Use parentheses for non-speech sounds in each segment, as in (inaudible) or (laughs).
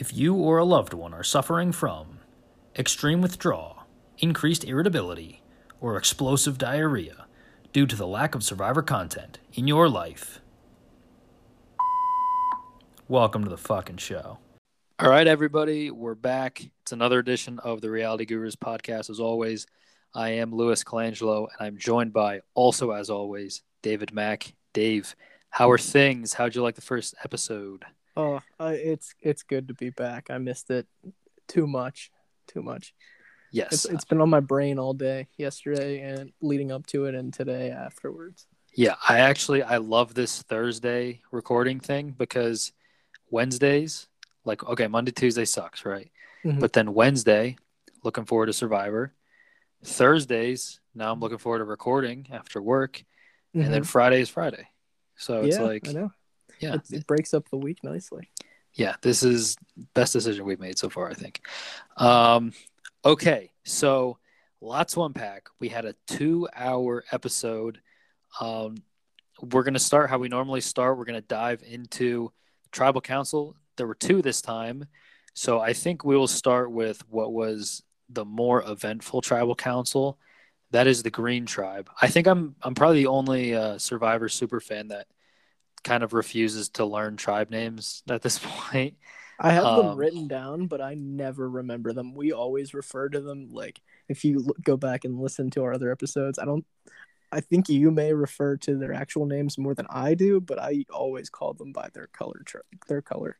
If you or a loved one are suffering from extreme withdrawal, increased irritability, or explosive diarrhea due to the lack of survivor content in your life, welcome to the fucking show. All right, everybody, we're back. It's another edition of the Reality Gurus podcast. As always, I am Louis Colangelo, and I'm joined by, also as always, David Mack. Dave, how are things? How'd you like the first episode? Oh, uh, it's it's good to be back. I missed it too much, too much. Yes, It's, it's been on my brain all day yesterday and leading up to it, and today afterwards. Yeah, I actually I love this Thursday recording thing because Wednesdays, like okay, Monday, Tuesday sucks, right? Mhm. But then Wednesday, looking forward to Survivor. Thursdays, now I'm looking forward to recording after work, and then Friday is Friday. So it's Mm-hmm. yeah, like I know yeah, it, it breaks up the week nicely. yeah, this is best decision we've made so far, I think. Um, okay, so lots to unpack. We had a two-hour episode. Um, we're gonna start how we normally start. We're gonna dive into tribal council. There were two this time, so I think we will start with what was the more eventful tribal council. That is the Green Tribe. I think I'm I'm probably the only uh, Survivor super fan that kind of refuses to learn tribe names at this (laughs) point. I have them Um, written down, but I never remember them. We always refer to them like if you go back and listen to our other episodes. I don't. I think you may refer to their actual names more than I do, but I always call them by their color. Their color.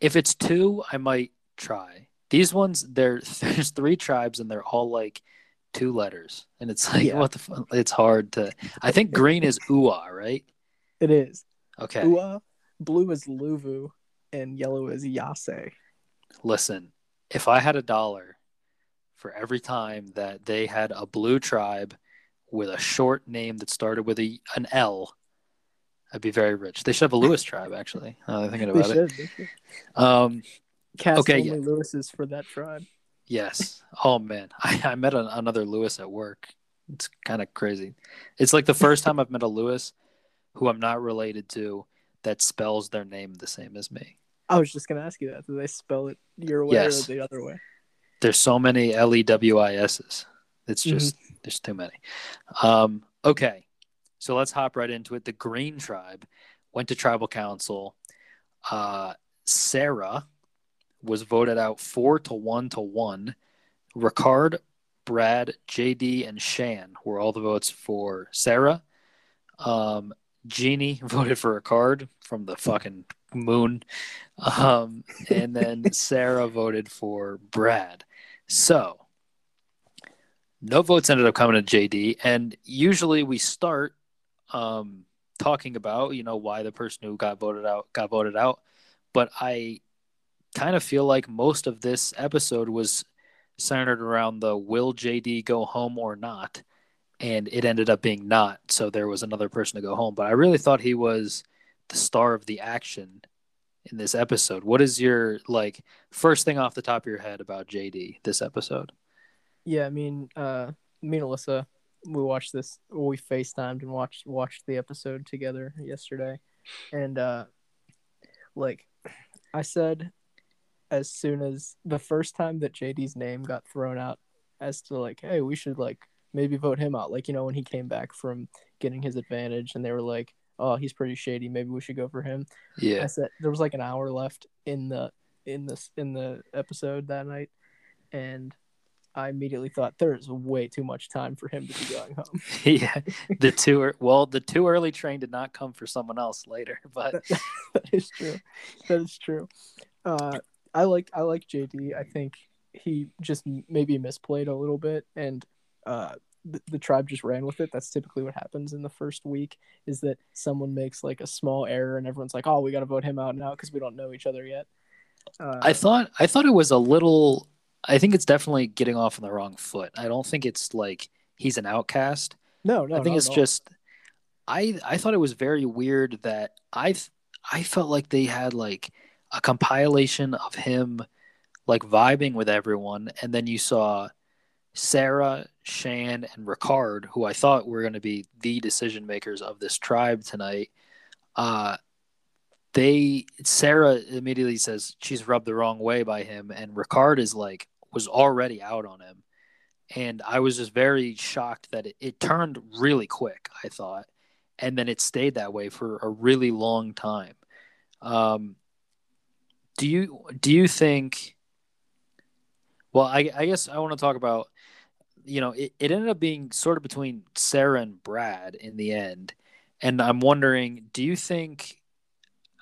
If it's two, I might try. These ones, there (laughs) there's three tribes and they're all like two letters, and it's like Yeah. what the it's hard to. I think green is Ua, right? It is. Okay, Ua, blue is Luvu, and yellow is Yase. listen. If I had a dollar for every time that they had a blue tribe with a short name that started with a an L, I'd be very rich. They should have a (laughs) Lewis tribe, actually. I'm thinking They about it. should. They should. Um, Cast Okay, only yeah. Lewis's for that tribe. Yes. Oh man, (laughs) I, I met an, another Lewis at work. It's kind of crazy. It's like the first time I've met a Lewis who I'm not related to that spells their name the same as me. I was just gonna ask you that. Do they spell it your way Yes. or the other way? There's so many L E W I S's. It's just there's too many. Um, okay, so let's hop right into it. The Green Tribe went to tribal council. Uh, Sarah was voted out four to one to one. Ricard, Brad, JD, and Shan were all the votes for Sarah. Um, Genie (laughs) voted for Ricard from the fucking moon. Um, and then (laughs) Sarah voted for Brad. So no votes ended up coming to JD. And usually we start um, talking about, you know, why the person who got voted out got voted out. But I kind of feel like most of this episode was centered around the will JD go home or not? And it ended up being not. So there was another person to go home. But I really thought he was the star of the action in this episode. What is your like first thing off the top of your head about JD this episode? Yeah, I mean, uh, me and Alyssa, we watched this. We FaceTimed and watched watched the episode together yesterday, and uh, like I said, as soon as the first time that JD's name got thrown out, as to like, hey, we should like maybe vote him out. Like you know when he came back from getting his advantage, and they were like, oh, he's pretty shady. Maybe we should go for him. Yeah. I said there was like an hour left in the in this in the episode that night, and I immediately thought there's way too much time for him to be going home. (laughs) yeah. The two well, the too early train did not come for someone else later, (laughs) but that, (laughs) that is true. That is true. Uh, I like I like JD. I think he just maybe misplayed a little bit, and uh, the, the tribe just ran with it. That's typically what happens in the first week. Is that someone makes like a small error, and everyone's like, "Oh, we got to vote him out now because we don't know each other yet." Uh, I thought I thought it was a little I think it's definitely getting off on the wrong foot. I don't think it's like he's an outcast. no, no, I think it's just I I thought it was very weird that I I felt like they had like a compilation of him like vibing with everyone and then you saw Sarah, Shan and Ricard who I thought were going to be the decision makers of this tribe tonight uh they Sarah immediately says she's rubbed the wrong way by him, and Ricard is like was already out on him, and I was just very shocked that it, it turned really quick. I thought, and then it stayed that way for a really long time. Um, do you do you think? Well, I, I guess I want to talk about. You know, it, it ended up being sort of between Sarah and Brad in the end, and I'm wondering, do you think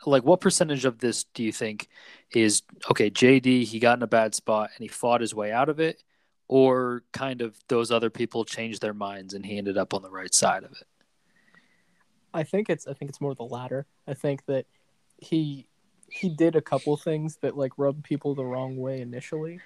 like what percentage of this do you think is okay jd he got in a bad spot and he fought his way out of it? Or kind of those other people changed their minds and he ended up on the right side of it? I think it's i think it's more the latter. I think that he he did a couple things that like rubbed people the wrong way initially.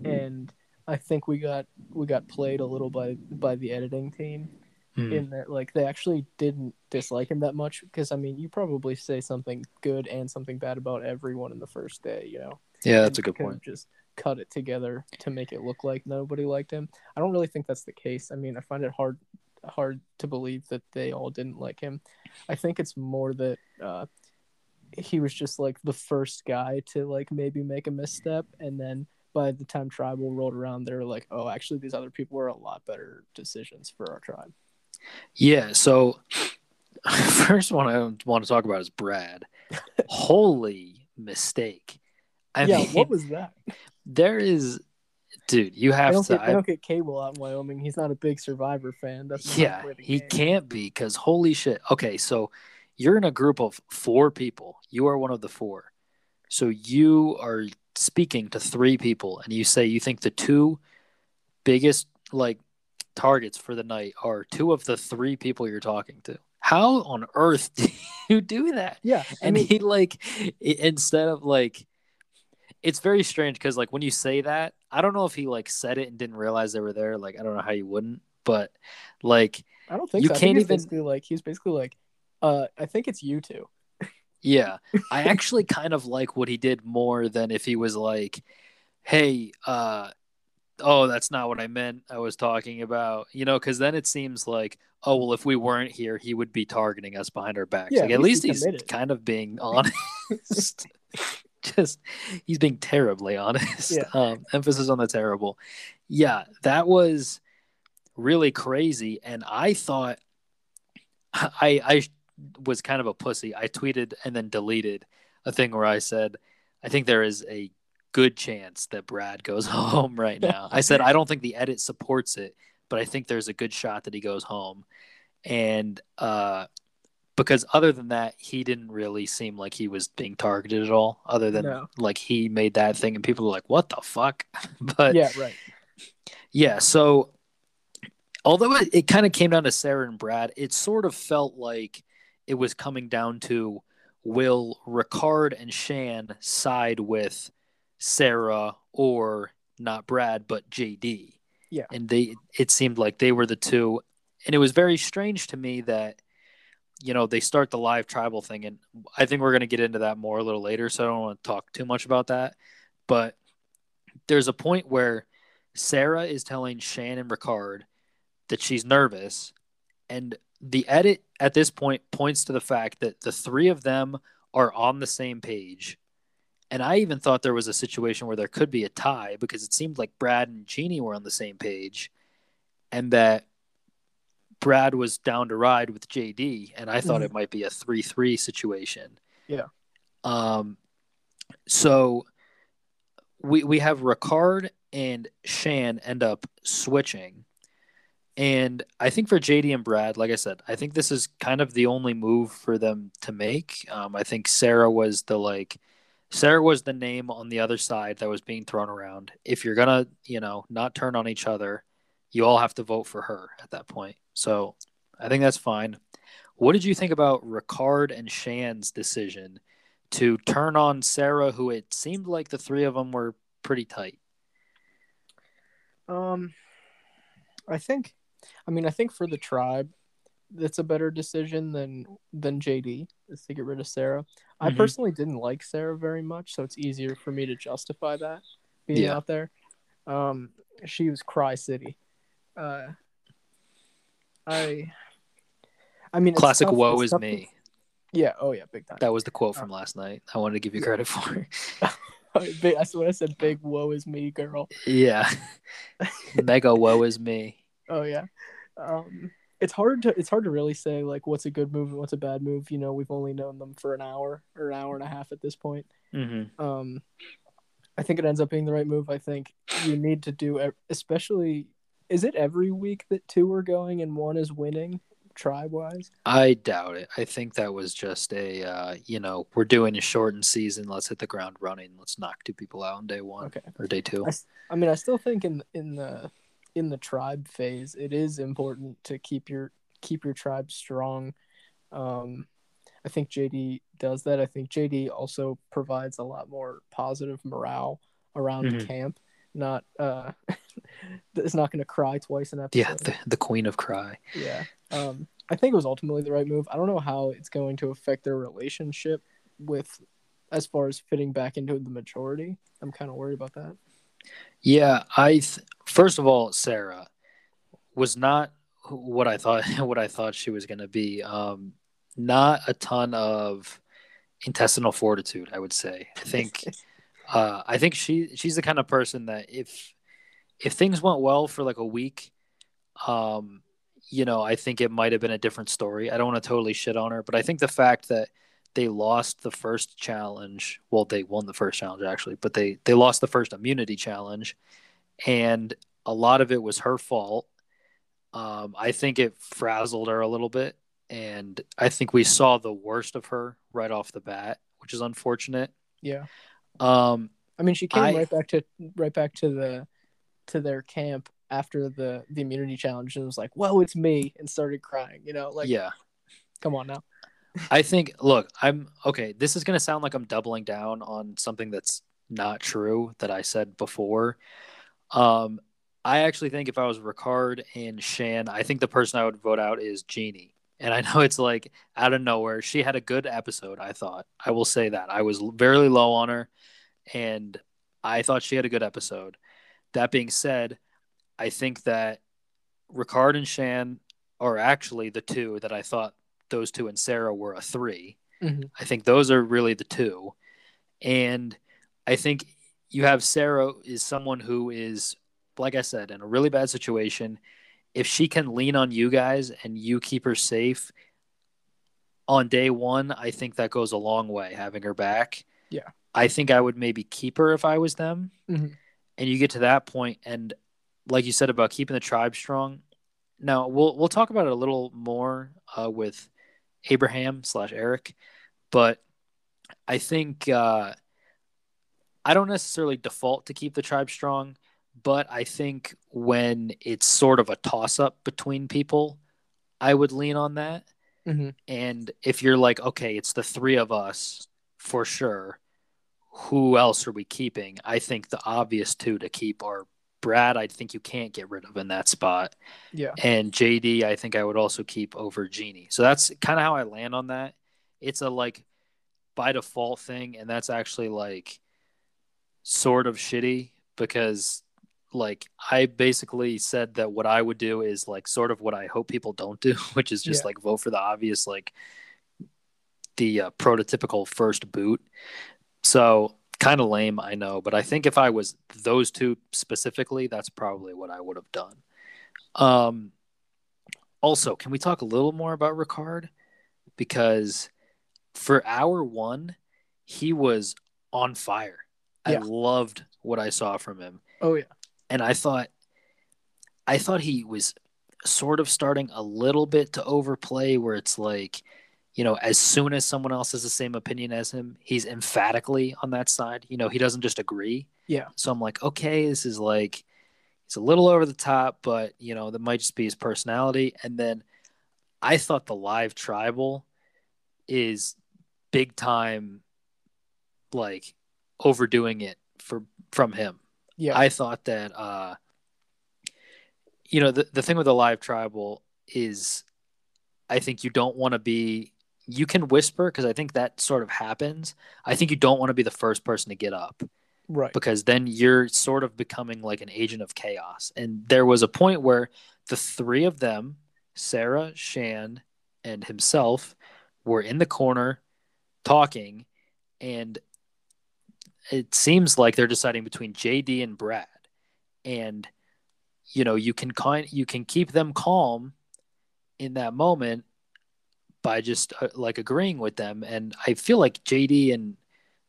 Mm-hmm. And i think we got we got played a little by by the editing team mm. in that like they actually didn't dislike him that much because I mean you probably say something good and something bad about everyone in the first day, you know. Yeah, that's a good point. Just cut it together to make it look like nobody liked him. I don't really think that's the case. I mean, I find it hard hard to believe that they all didn't like him. I think it's more that uh, he was just like the first guy to like maybe make a misstep, and then by the time tribal rolled around, they were like, "Oh, actually, these other people were a lot better decisions for our tribe." Yeah. So, (laughs) first one I want to talk about is Brad. (laughs) Holy mistake. I yeah. Mean, what was that? There is, dude. You have I don't to. Get, I don't get cable out in Wyoming. He's not a big Survivor fan. That's yeah. He game. can't be because holy shit. Okay, so you're in a group of four people. You are one of the four. So you are speaking to three people, and you say you think the two biggest like targets for the night are two of the three people you're talking to. How on earth (laughs) do you do that? Yeah. I and mean, he like instead of like it's very strange because like when you say that, I don't know if he like said it and didn't realize they were there. Like I don't know how you wouldn't, but like I don't think you so. can't even basically like he's basically like, uh, I think it's you two. Yeah, I (laughs) actually kind of like what he did more than if he was like, "Hey, uh, oh, that's not what I meant. I was talking about, you know, because then it seems like, oh, well, if we weren't here, he would be targeting us behind our backs. Yeah, like, at least he's committed. kind of being (laughs) honest. (laughs) Just, he's being terribly honest. Yeah. Um, emphasis on the terrible. Yeah, that was really crazy. And I thought, I, I was kind of a pussy. I tweeted and then deleted a thing where I said, I think there is a good chance that Brad goes (laughs) home right now. I said I don't think the edit supports it, but I think there's a good shot that he goes home. And uh because other than that, he didn't really seem like he was being targeted at all, other than no. like he made that thing and people were like, What the fuck? (laughs) but Yeah, right. Yeah, so although it, it kind of came down to Sarah and Brad, it sort of felt like it was coming down to will Ricard and Shan side with Sarah or not Brad, but JD. Yeah. And they it seemed like they were the two. And it was very strange to me that, you know, they start the live tribal thing. And I think we're going to get into that more a little later. So I don't want to talk too much about that. But there's a point where Sarah is telling Shannon Ricard that she's nervous. And the edit at this point points to the fact that the three of them are on the same page and I even thought there was a situation where there could be a tie because it seemed like Brad and Genie were on the same page and that Brad was down to ride with JD. And I thought mm-hmm. it might be a 3 3 situation. Yeah. Um, so we, we have Ricard and Shan end up switching. And I think for JD and Brad, like I said, I think this is kind of the only move for them to make. Um, I think Sarah was the like, Sarah was the name on the other side that was being thrown around. If you're gonna, you know, not turn on each other, you all have to vote for her at that point. So I think that's fine. What did you think about Ricard and Shan's decision to turn on Sarah, who it seemed like the three of them were pretty tight? Um, I think, I mean, I think for the tribe, that's a better decision than than JD is to get rid of Sarah. Mm-hmm. I personally didn't like Sarah very much, so it's easier for me to justify that being yeah. out there. Um, she was Cry City. Uh, I, I mean, classic tough, woe is me. Yeah. Oh yeah, big time. That was the quote from last night. I wanted to give you credit for. (laughs) that's what I said. Big woe is me, girl. yeah. (laughs) Mega woe is me. Oh yeah. Um, it's hard to it's hard to really say like what's a good move and what's a bad move. You know, we've only known them for an hour or an hour and a half at this point. Mm-hmm. Um, I think it ends up being the right move. I think you need to do, especially. Is it every week that two are going and one is winning, tribe wise? I doubt it. I think that was just a, uh, you know, we're doing a shortened season. Let's hit the ground running. Let's knock two people out on day one Okay. or day two. I, I mean, I still think in in the in the tribe phase, it is important to keep your keep your tribe strong. Um, I think JD does that. I think JD also provides a lot more positive morale around Mhm. camp. Not uh, (laughs) it's not going to cry twice an episode. Yeah, the, the queen of cry. Yeah. Um, I think it was ultimately the right move. I don't know how it's going to affect their relationship with as far as fitting back into the majority. I'm kind of worried about that. Yeah, I th- first of all, Sarah was not what I thought (laughs) what I thought she was going to be. Um, not a ton of intestinal fortitude, I would say. I think (laughs) uh, I think she she's the kind of person that if if things went well for like a week, um, you know, I think it might have been a different story. I don't want to totally shit on her, but I think the fact that they lost the first challenge, well, they won the first challenge actually, but they they lost the first immunity challenge, and a lot of it was her fault. Um, I think it frazzled her a little bit, and I think we saw the worst of her right off the bat, which is unfortunate. yeah. Um, I mean, she came I- right back to right back to the to their camp after the the immunity challenge and was like, "Whoa, it's me," and started crying. You know, like, yeah, come on now. (laughs) I think. Look, I'm okay. This is gonna sound like I'm doubling down on something that's not true that I said before. Um, I actually think if I was Ricard and Shan, I think the person I would vote out is Genie. And I (laughs) know it's like out of nowhere. She had a good episode, I thought. I will say that. I was very low on her, and I thought she had a good episode. That being said, I think that Ricard and Shan are actually the two that I thought those two and Sarah were a 3 Mhm. I think those are really the two. And I think you have Sarah is someone who is, like I said, in a really bad situation. If she can lean on you guys and you keep her safe on day one, I think that goes a long way having her back. Yeah. I think I would maybe keep her if I was them. Mhm. And you get to that point, and like you said about keeping the tribe strong. Now we'll we'll talk about it a little more uh, with Abraham slash Eric, but I think uh, I don't necessarily default to keep the tribe strong, but I think when it's sort of a toss up between people, I would lean on that. Mhm. And if you're like, okay, it's the three of us for sure, who else are we keeping? I think the obvious two to keep are Brad. I think you can't get rid of in that spot, Yeah. and JD. I think I would also keep over Genie. So that's kind of how I land on that. It's a like by default thing, and that's actually like sort of shitty because like I basically said that what I would do is like sort of what I hope people don't do, (laughs) which is just Yeah. like vote for the obvious like the uh, prototypical first boot. So kind of lame, I know, but I think if I was those two specifically, that's probably what I would have done. Um, also, can we talk a little more about Ricard? Because for hour one, he was on fire. I Yeah. loved what I saw from him Oh yeah. and I thought I thought he was sort of starting a little bit to overplay where it's like you know as soon as someone else has the same opinion as him he's emphatically on that side you know he doesn't just agree Yeah. so I'm like okay this is like he's a little over the top but you know that might just be his personality and then I thought the live tribal is big time like overdoing it for from him Yeah. I thought that uh you know the the thing with the live tribal is I think you don't want to be you can whisper because I think that sort of happens. I think you don't want to be the first person to get up right. because then you're sort of becoming like an agent of chaos. And there was a point where the three of them, Sarah, Shan, and himself, were in the corner talking, and it seems like they're deciding between JD and Brad. And you know, you can kind you can keep them calm in that moment by just uh, like agreeing with them. And I feel like JD and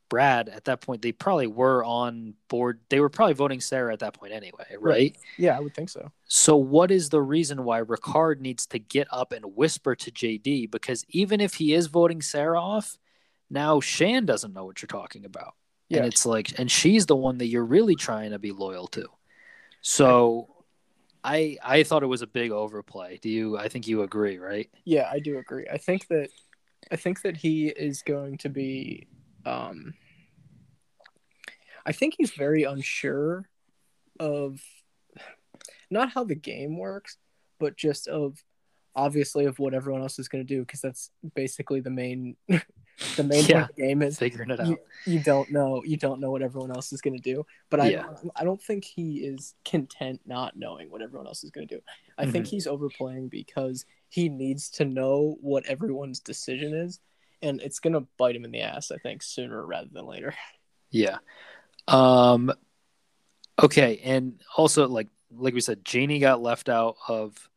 Brad at that point they probably were on board. They were probably voting Sarah at that point anyway, right? right? Yeah, I would think so. So what is the reason why Ricard needs to get up and whisper to JD? Because even if he is voting Sarah off, now Shan doesn't know what you're talking about. Yeah. And it's like and she's the one that you're really trying to be loyal to. So I I thought it was a big overplay. Do you I think you agree, right? Yeah, I do agree. I think that I think that he is going to be um I think he's very unsure of not how the game works, but just of obviously of what everyone else is going to do because that's basically the main (laughs) the main yeah, point of the game is figuring it out. You, you, don't know you don't know what everyone else is going to do, but I yeah. I don't think he is content not knowing what everyone else is going to do. I mm-hmm. think he's overplaying because he needs to know what everyone's decision is, and it's going to bite him in the ass. I think sooner rather than later. Yeah. Um. Okay, and also like like we said, Genie got left out of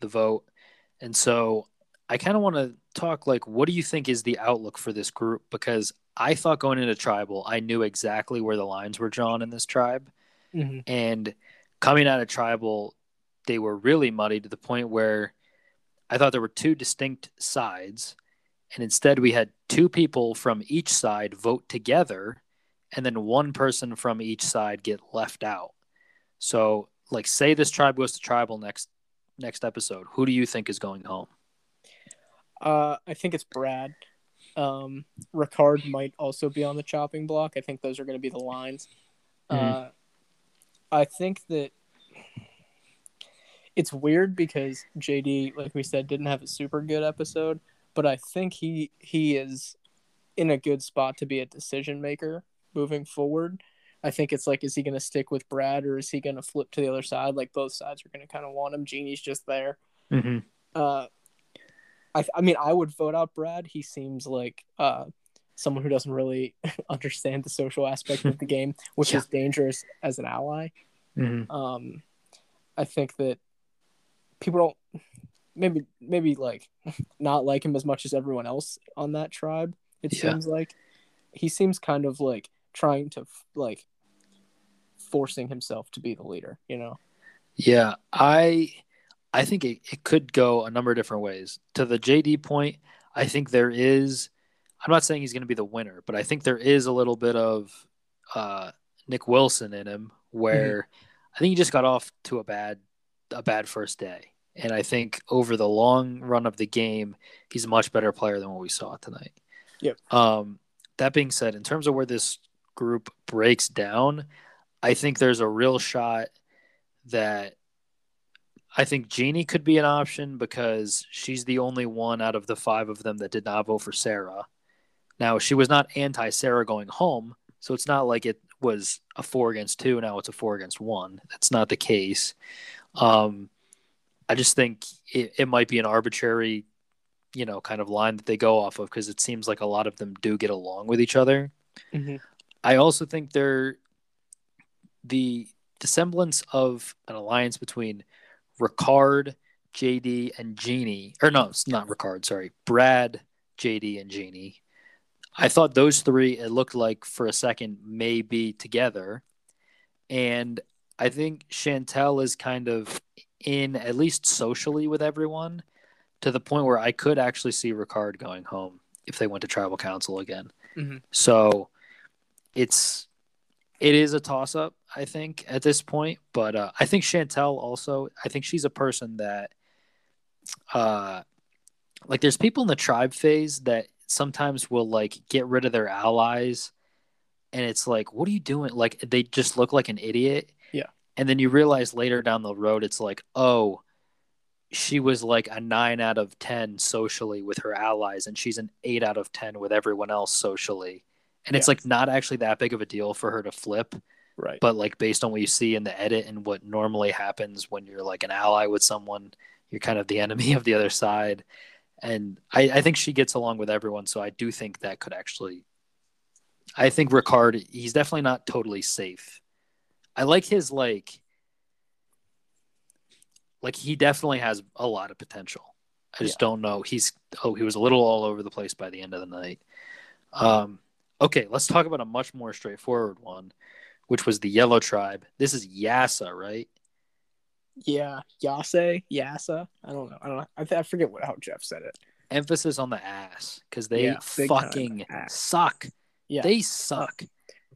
the vote and so I kind of want to talk like, what do you think is the outlook for this group? Because I thought going into tribal, I knew exactly where the lines were drawn in this tribe. Mm-hmm. And coming out of tribal, they were really muddy to the point where I thought there were two distinct sides. And instead, we had two people from each side vote together, and then one person from each side get left out. So, like, say this tribe goes to tribal next next episode, who do you think is going home? Uh, I think it's Brad. Um, Ricard might also be on the chopping block. I think those are going to be the lines. Mm-hmm. Uh, I think that it's weird because JD, like we said, didn't have a super good episode, but I think he he is in a good spot to be a decision maker moving forward. I think it's like, is he going to stick with Brad or is he going to flip to the other side? Like both sides are going to kind of want him. Genie's just there. Mm-hmm. Uh, I, I mean, I would vote out Brad. He seems like uh, someone who doesn't really (laughs) understand the social aspect of the (laughs) game, which yeah. is dangerous as an ally. Mm-hmm. Um, I think that people don't maybe maybe like (laughs) not like him as much as everyone else on that tribe. It yeah. seems like he seems kind of like trying to like forcing himself to be the leader, you know? Yeah, I I think it, it could go a number of different ways. To the JD point, I think there is I'm not saying he's going to be the winner, but I think there is a little bit of uh, Nick Wilson in him where mm-hmm. I think he just got off to a bad a bad first day. And I think over the long run of the game, he's a much better player than what we saw tonight. Yep. Um, that being said, in terms of where this group breaks down, I think there's a real shot that I think Genie could be an option because she's the only one out of the five of them that did not vote for Sarah. Now, she was not anti Sarah going home, so it's not like it was a four against two. Now it's a four against one. That's not the case. Um, I just think it, it might be an arbitrary, you know, kind of line that they go off of because it seems like a lot of them do get along with each other. Mm-hmm. I also think they're the the semblance of an alliance between Ricard, JD, and Genie, or no, it's not Ricard, sorry, Brad, JD, and Genie. I thought those three, it looked like for a second, may be together. And I think Shantel is kind of in, at least socially, with everyone to the point where I could actually see Ricard going home if they went to tribal council again. Mm-hmm. So it's it is a toss up, I think, at this point. But uh, I think Shantel also, I think she's a person that, uh, like, there's people in the tribe phase that sometimes will like get rid of their allies, and it's like, what are you doing? Like, they just look like an idiot. Yeah. And then you realize later down the road, it's like, oh, she was like a nine out of ten socially with her allies, and she's an eight out of ten with everyone else socially and yeah. it's like not actually that big of a deal for her to flip right but like based on what you see in the edit and what normally happens when you're like an ally with someone you're kind of the (laughs) enemy of the other side and I, I think she gets along with everyone. So I do think that could actually. I think Ricard, he's definitely not totally safe. I like his like. Like he definitely has a lot of potential. I just yeah. don't know. He's oh he was a little all over the place by the end of the night. Um, okay, let's talk about a much more straightforward one, which was the Yellow Tribe. This is Yasa, right? Yeah, Yase, Yasa. I don't know. I don't know. I, th- I forget what how Jeff said it. Emphasis on the ass because they yeah, fucking suck. Yeah, they suck.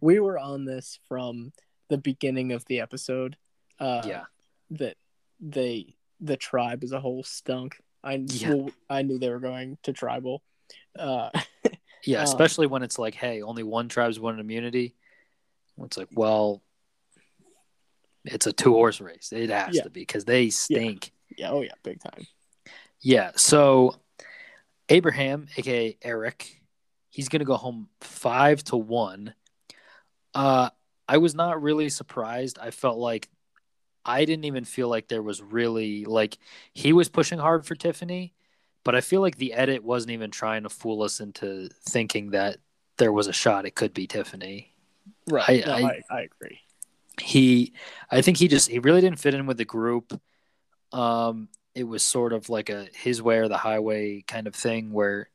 We were on this from the beginning of the episode. Uh, yeah, that they the tribe as a whole stunk. I yeah. I knew they were going to tribal. Uh, yeah, um, especially when it's like, hey, only one tribe's won an immunity. It's like, well, it's a two horse race. It has yeah. to be because they stink. Yeah. yeah. Oh yeah, big time. Yeah. So Abraham, aka Eric, he's gonna go home five to one. Uh, I was not really surprised. I felt like I didn't even feel like there was really like he was pushing hard for Tiffany, but I feel like the edit wasn't even trying to fool us into thinking that there was a shot it could be Tiffany. Right. I, no, I, I, I agree he i think he just he really didn't fit in with the group um it was sort of like a his way or the highway kind of thing where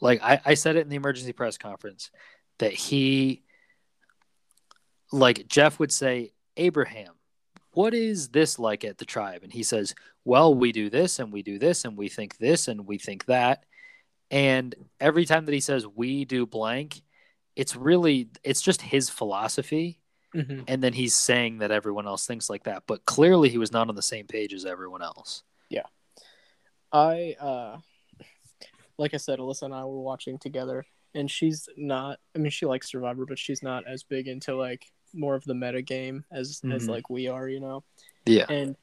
like i, I said it in the emergency press conference that he like jeff would say abraham what is this like at the tribe and he says well we do this and we do this and we think this and we think that and every time that he says we do blank it's really it's just his philosophy Mm-hmm. And then he's saying that everyone else thinks like that, but clearly he was not on the same page as everyone else. Yeah. I uh like I said, Alyssa and I were watching together and she's not I mean she likes Survivor, but she's not as big into like more of the meta game as mm-hmm. as like we are, you know. Yeah. And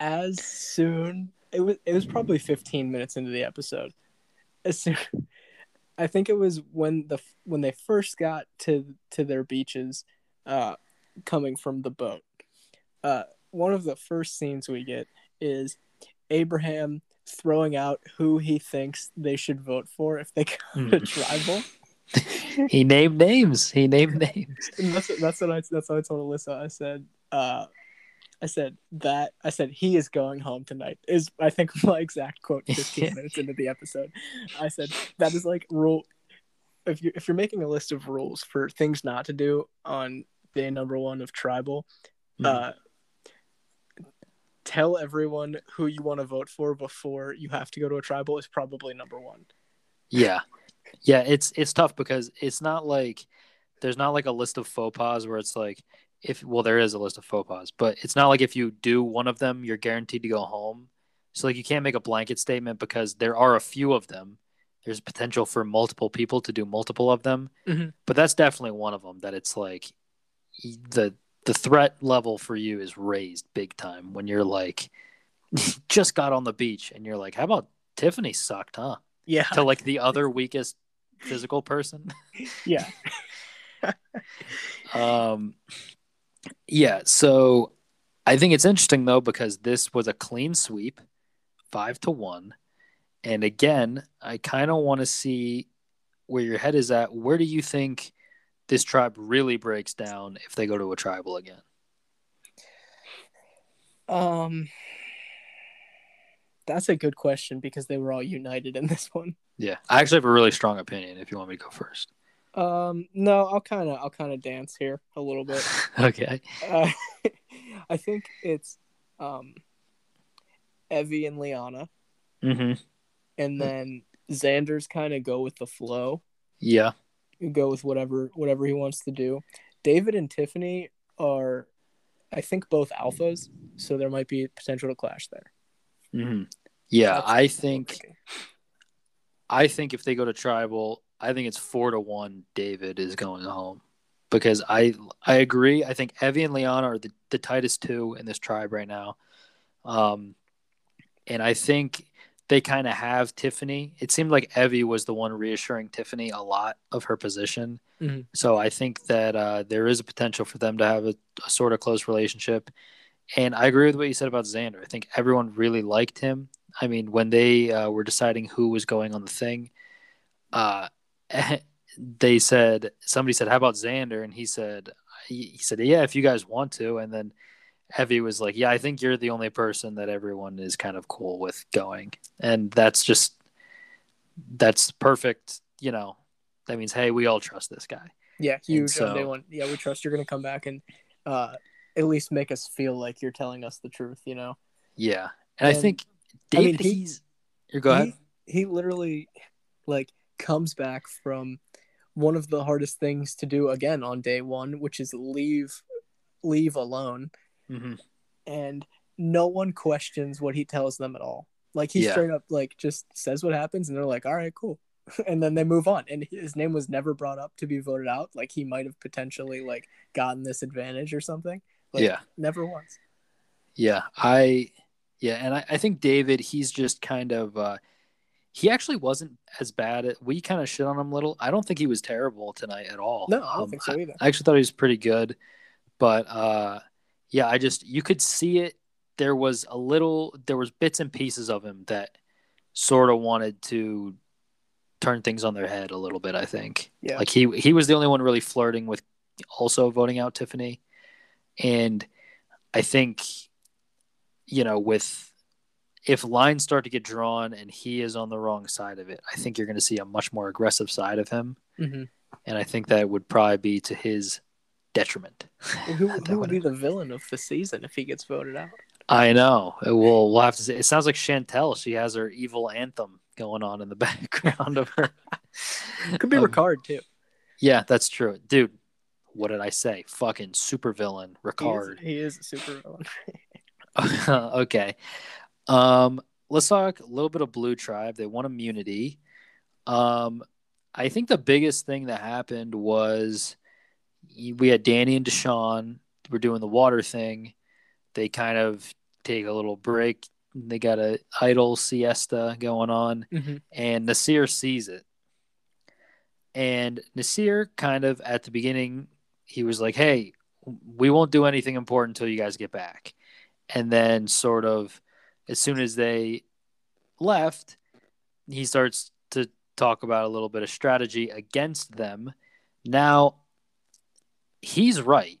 as soon it was it was probably 15 minutes into the episode. As soon I think it was when the when they first got to to their beaches uh, coming from the boat. Uh, one of the first scenes we get is Abraham throwing out who he thinks they should vote for if they go to hmm. tribal. (laughs) he named names. He named (laughs) names. And that's that's what I that's what I told Alyssa. I said, uh, I said that I said he is going home tonight. Is I think (laughs) my exact quote 15 (laughs) minutes into the episode. I said that is like rule. If you if you're making a list of rules for things not to do on day number one of tribal, mm. uh, tell everyone who you want to vote for before you have to go to a tribal is probably number one. Yeah, yeah, it's it's tough because it's not like there's not like a list of faux pas where it's like if well there is a list of faux pas, but it's not like if you do one of them you're guaranteed to go home. So like you can't make a blanket statement because there are a few of them. There's potential for multiple people to do multiple of them, mm-hmm. but that's definitely one of them that it's like the the threat level for you is raised big time when you're like (laughs) just got on the beach and you're like, how about Tiffany sucked, huh? Yeah. To like the (laughs) other weakest physical person. (laughs) yeah. um yeah, so I think it's interesting though because this was a clean sweep, 5 to 1. And again, I kind of want to see where your head is at. Where do you think this tribe really breaks down if they go to a tribal again? Um, that's a good question because they were all united in this one. Yeah, I actually have a really strong opinion. If you want me to go first. Um, no, I'll kind of I'll kind of dance here a little bit. (laughs) okay. Uh, (laughs) I think it's um, Evvie and Liana. Mm-hmm. And then Xander's kind of go with the flow. Yeah go with whatever whatever he wants to do. David and Tiffany are, I think, both alphas, so there might be potential to clash there. Mm-hmm. Yeah, I think. I think if they go to tribal, I think it's four to one. David is going home because I I agree. I think Evvie and Liana are the, the tightest two in this tribe right now, um, and I think they kind of have Tiffany. It seemed like Evvie was the one reassuring Tiffany a lot of her position. Mm-hmm. So I think that uh, there is a potential for them to have a, a, sort of close relationship. And I agree with what you said about Xander. I think everyone really liked him. I mean, when they uh, were deciding who was going on the thing, uh, (laughs) they said somebody said, "How about Xander?" And he said, "He said, yeah, if you guys want to." And then Evvie was like, "Yeah, I think you're the only person that everyone is kind of cool with going," and that's just that's perfect. You know, that means hey, we all trust this guy. Yeah, huge so- on day one. Yeah, we trust you're gonna come back and uh, at least make us feel like you're telling us the truth. You know. Yeah, and, I And, think I mean, David, he- he's. You go ahead. He, he literally like comes back from one of the hardest things to do again on day one, which is leave leave alone, hmm and no one questions what he tells them at all. Like he Yeah. straight up like just says what happens, and they're like, "All right, cool," (laughs) and then they move on. And his name was never brought up to be voted out. Like he might have potentially like gotten this advantage or something. Like, Yeah. never once. Yeah, I yeah, and I, I think David, he's just kind of uh he actually wasn't as bad at we kind of shit on him a little. I don't think he was terrible tonight at all. No, I don't Um, think so either. I actually thought he was pretty good. But uh yeah, I just you could see it. There was a little there was bits and pieces of him that sort of wanted to turn things on their head a little bit, I think. Yeah. Like he he was the only one really flirting with also voting out Tiffany. And I think you know, with if lines start to get drawn and he is on the wrong side of it, I think you're going to see a much more aggressive side of him, hmm and I think that would probably be to his detriment. Who, (laughs) who would be the villain of the season if he gets voted out? I know. We'll we'll have to see. It sounds like Shantel. She has her evil anthem going on in the (laughs) background of her. (laughs) Could be Um, Ricard too. Yeah, that's true, dude. What did I say? Fucking super villain, He is, Ricard. he is a super villain. (laughs) okay. Um, let's talk a little bit of Blue Tribe. They won immunity. Um, I think the biggest thing that happened was we had Danny and Deshawn. We're doing the water thing. They kind of take a little break. They got a idle siesta going on, hmm and Naseer sees it. And Naseer kind of at the beginning, he was like, "Hey, we won't do anything important until you guys get back." And then, sort of, as soon as they left, he starts to talk about a little bit of strategy against them. Now, he's right.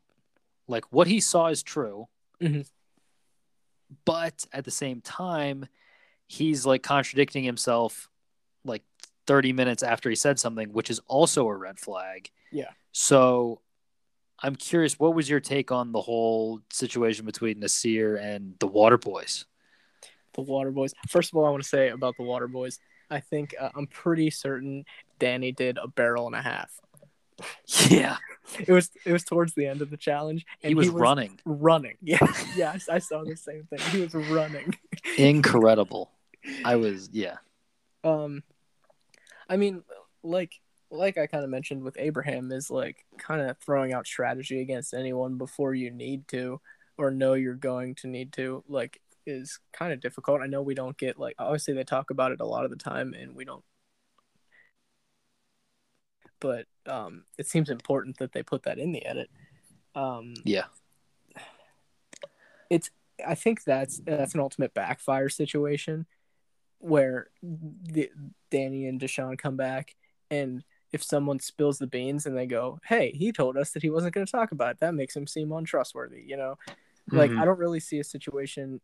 Like what he saw is true. Mhm. But at the same time, he's like contradicting himself like 30 minutes after he said something, which is also a red flag. Yeah. So I'm curious, what was your take on the whole situation between Naseer and the Water Boys? The Water Boys. First of all, I want to say about the Water Boys. I think uh, I'm pretty certain Danny did a barrel and a half. (laughs) Yeah, It was it was towards the end of the challenge, and he was, running. running. (laughs) Yeah, yes, I saw the same thing. He was running. (laughs) Incredible. I was, yeah. Um, I mean, like like I kind of mentioned with Abraham is like kind of throwing out strategy against anyone before you need to or know you're going to need to like is kind of difficult. I know we don't get like obviously they talk about it a lot of the time and we don't but um it seems important that they put that in the edit. Um Yeah. it's I think that's that's an ultimate backfire situation where the, Danny and Deshawn come back and if someone spills the beans and they go, "Hey, he told us that he wasn't going to talk about it," that makes him seem untrustworthy. You know, like Mhm. I don't really see a situation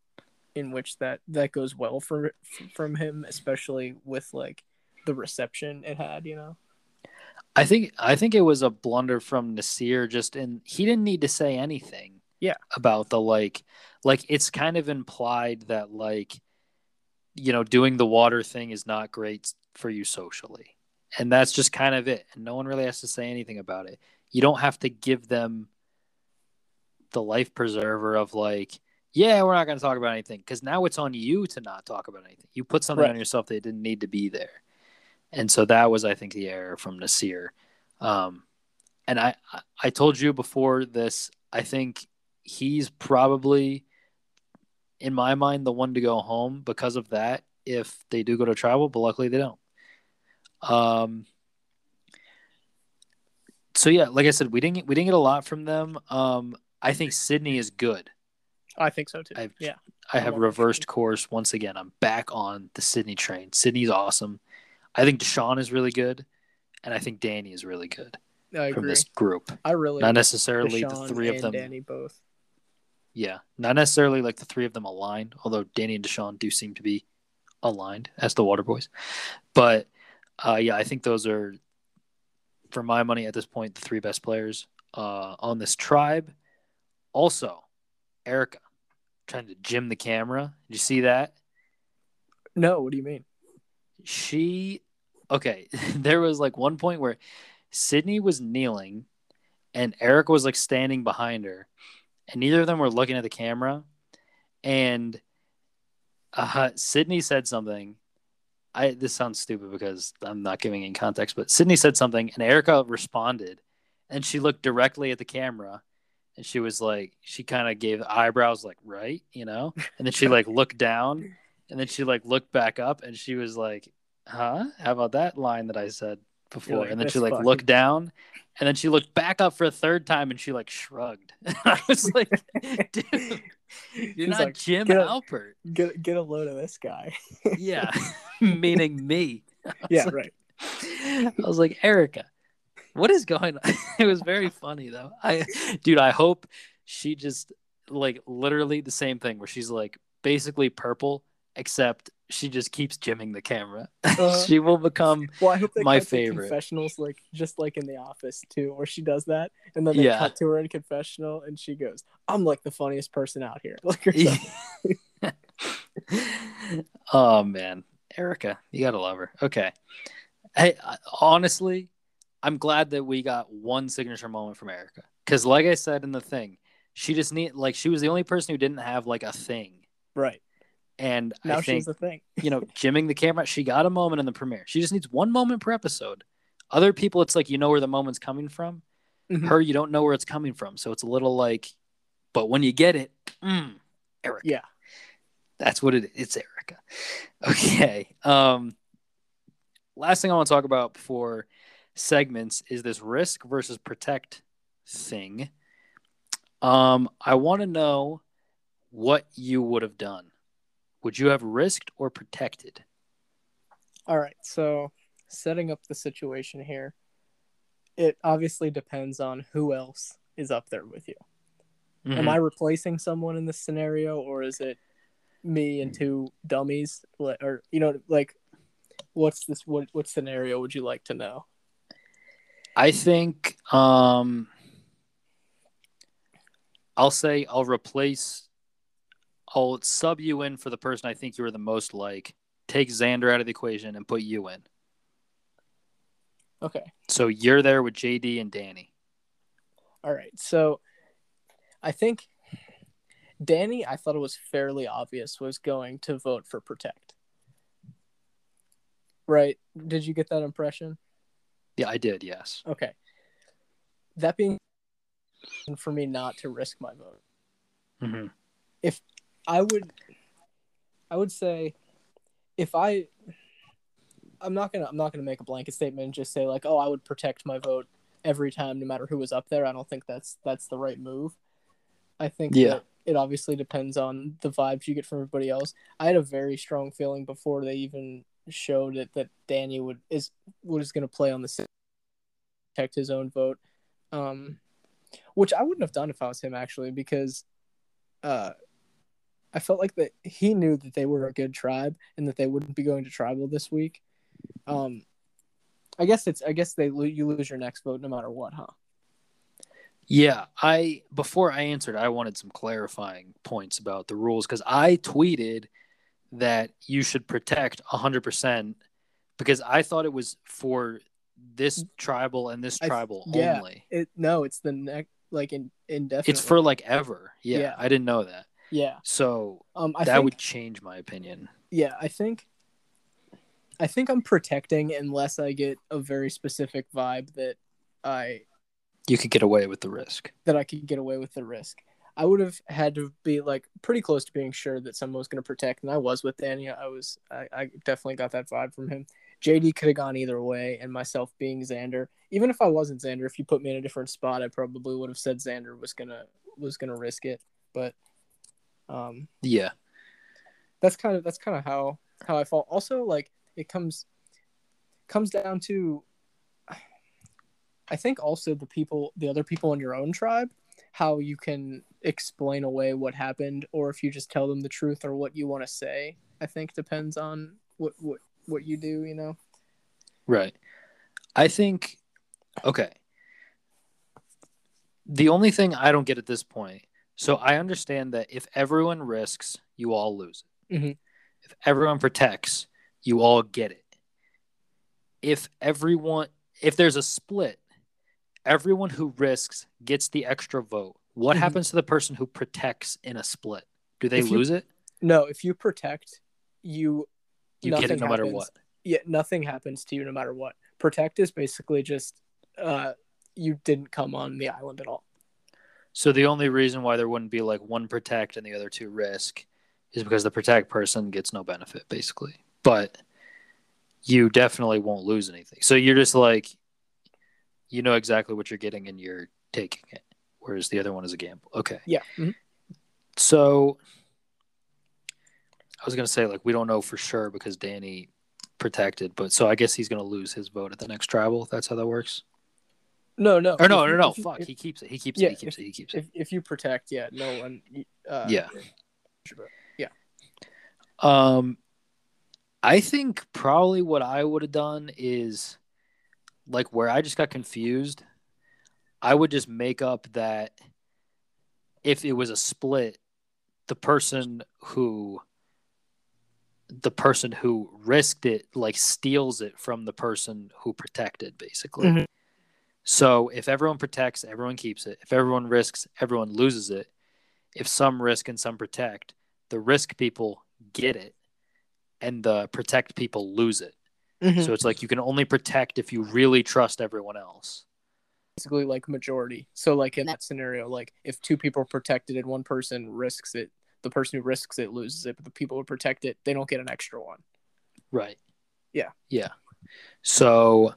in which that that goes well for from him, especially with like the reception it had. You know, I think I think it was a blunder from Naseer just in he didn't need to say anything. Yeah. About the like like it's kind of implied that like you know doing the water thing is not great for you socially. And that's just kind of it. And no one really has to say anything about it. You don't have to give them the life preserver of like yeah, we're not going to talk about anything because now it's on you to not talk about anything. You put something Right. on yourself that didn't need to be there. And so that was, I think, the error from Naseer. Um, and I, I- I told you before this, I think he's probably, in my mind, the one to go home because of that. If they do go to travel, but luckily they don't. Um. So yeah, like I said, we didn't get, we didn't get a lot from them. Um, I think Sydney is good. I think so too. I've- yeah. I have reversed course once again. I'm back on the Sydney train. Sydney's awesome. I think Deshawn is really good, and I think Danny is really good I from this group. I really Not necessarily Deshawn the three of them. Danny both. Yeah, not necessarily like the three of them aligned, although Danny and Deshawn do seem to be aligned as the Water Boys. But uh, yeah, I think those are, for my money at this point, the three best players uh, on this tribe. Also, Erika trying to jim the camera. Did you see that? No, what do you mean? She, okay, (laughs) there was like one point where Sydney was kneeling and Erika was like standing behind her, and neither of them were looking at the camera. And uh, Sydney said something. I this sounds stupid because I'm not giving any context, but Sydney said something, and Erika responded, and she looked directly at the camera, and she was like, she kind of gave eyebrows like right, you know, and then she like (laughs) looked down, and then she like looked back up, and she was like, huh? How about that line that I said before? like, and then she like fucking- looked down, and then she looked back up for a third time, and she like shrugged. (laughs) I was like, (laughs) dude, (laughs) you're She's not like, Jim "Get up." Alpert. Get get a load of this guy. (laughs) Yeah, (laughs) meaning me. Yeah, like- right. I was like, Erika, what is going on? It was very funny though. I, dude, I hope she just like literally the same thing where she's like basically purple, except she just keeps jimming the camera. (laughs) Uh-huh. she will become (laughs) Well, I hope they My favorite. confessionals like just like in the office too, where she does that, and then they Yeah. cut to her in confessional, and she goes, "I'm like the funniest person out here." (laughs) Like, oh man, Erika, you gotta love her. Okay, hey, honestly, I'm glad that we got one signature moment from Erika because, like I said in the thing, she just need like she was the only person who didn't have like a thing, right and now I think she's the thing. (laughs) you know, jimming the camera. She got a moment in the premiere. She just needs one moment per episode. Other people, it's like you know where the moment's coming from. Mhm. Her, you don't know where it's coming from, so it's a little like. But when you get it, mm, Erika. Yeah. that's what it is. It's Erika. (laughs) Okay. Um. Last thing I want to talk about before segments is this risk versus protect thing. Um, I want to know what you would have done. Would you have risked or protected? All right, so setting up the situation here, it obviously depends on who else is up there with you. Mm-hmm. Am I replacing someone in this scenario, or is it me and two dummies? Or you know, like, what's this? What what scenario would you like to know? I think um I'll say I'll replace I'll sub you in for the person I think you are the most like. Take Xander out of the equation and put you in. Okay, So you're there with JD and Danny. all right. So, I think Danny, I thought it was fairly obvious was going to vote for protect. Right? Did you get that impression? Yeah, I did, yes. Okay. That being for me not to risk my vote. hmm I would I would say if I I'm not gonna I'm not gonna make a blanket statement and just say like, oh, I would protect my vote every time no matter who was up there. I don't think that's that's the right move. I think Yeah. it obviously depends on the vibes you get from everybody else. I had a very strong feeling before they even showed it that Danny would is was gonna play on the protect his own vote. Um which I wouldn't have done if I was him actually because uh I felt like that he knew that they were a good tribe and that they wouldn't be going to tribal this week. Um, I guess it's I guess they you lose your next vote no matter what, huh? Yeah, I before I answered, I wanted some clarifying points about the rules because I tweeted that you should protect 100% because I thought it was for this tribal and this I- tribal yeah. only. It no, it's the next like in indefinitely. It's for like ever. Yeah, Yeah. I didn't know that. Yeah. So Um, I that think, would change my opinion. yeah, I think I think I'm protecting unless I get a very specific vibe that I You could get away with the risk. that I could get away with the risk. I would have had to be like pretty close to being sure that someone was going to protect, and I was with Danny. I was, I, I definitely got that vibe from him. JD could have gone either way, and myself being Xander. Even if I wasn't Xander, if you put me in a different spot, I probably would have said Xander was gonna was gonna risk it. But Um, Yeah. that's kind of that's kind of how how I fall. Also, like it comes comes down to, I think also the people, the other people in your own tribe, how you can explain away what happened, or if you just tell them the truth or what you want to say. I think depends on what what what you do. You know. Right. I think okay. The only thing I don't get at this point, so I understand that if everyone risks, you all lose it. Mhm. If everyone protects, you all get it. If everyone if there's a split, everyone who risks gets the extra vote. What Mhm. happens to the person who protects in a split? Do they If you- lose it? No, if you protect, you You get it no matter happens. what. yeah, nothing happens to you no matter what. Protect is basically just uh, you didn't come on the island at all. So the only reason why there wouldn't be like one protect and the other two risk is because the protect person gets no benefit, basically. But you definitely won't lose anything. So you're just like, you know exactly what you're getting and you're taking it, whereas the other one is a gamble. Okay. Yeah. mhm. So I was gonna say like we don't know for sure because Danny protected, but so I guess he's gonna lose his vote at the next tribal. If that's how that works. No, no. Or no, if no, you- no. if Fuck. If, he keeps it. He keeps Yeah, it. He keeps it. He keeps it. if, if you protect, yeah, no one. Uh, Yeah. Um, I think probably what I would have done is like where I just got confused. I would just make up that if it was a split, the person who the person who risked it like steals it from the person who protected basically. Mhm. So if everyone protects, everyone keeps it. If everyone risks, everyone loses it. If some risk and some protect, the risk people get it and the protect people lose it. Mhm. So it's like you can only protect if you really trust everyone else. basically like majority. So like in that scenario, like if two people are protected and one person risks it, the person who risks it loses it, but the people who protect it, they don't get an extra one. Right. Yeah. Yeah. So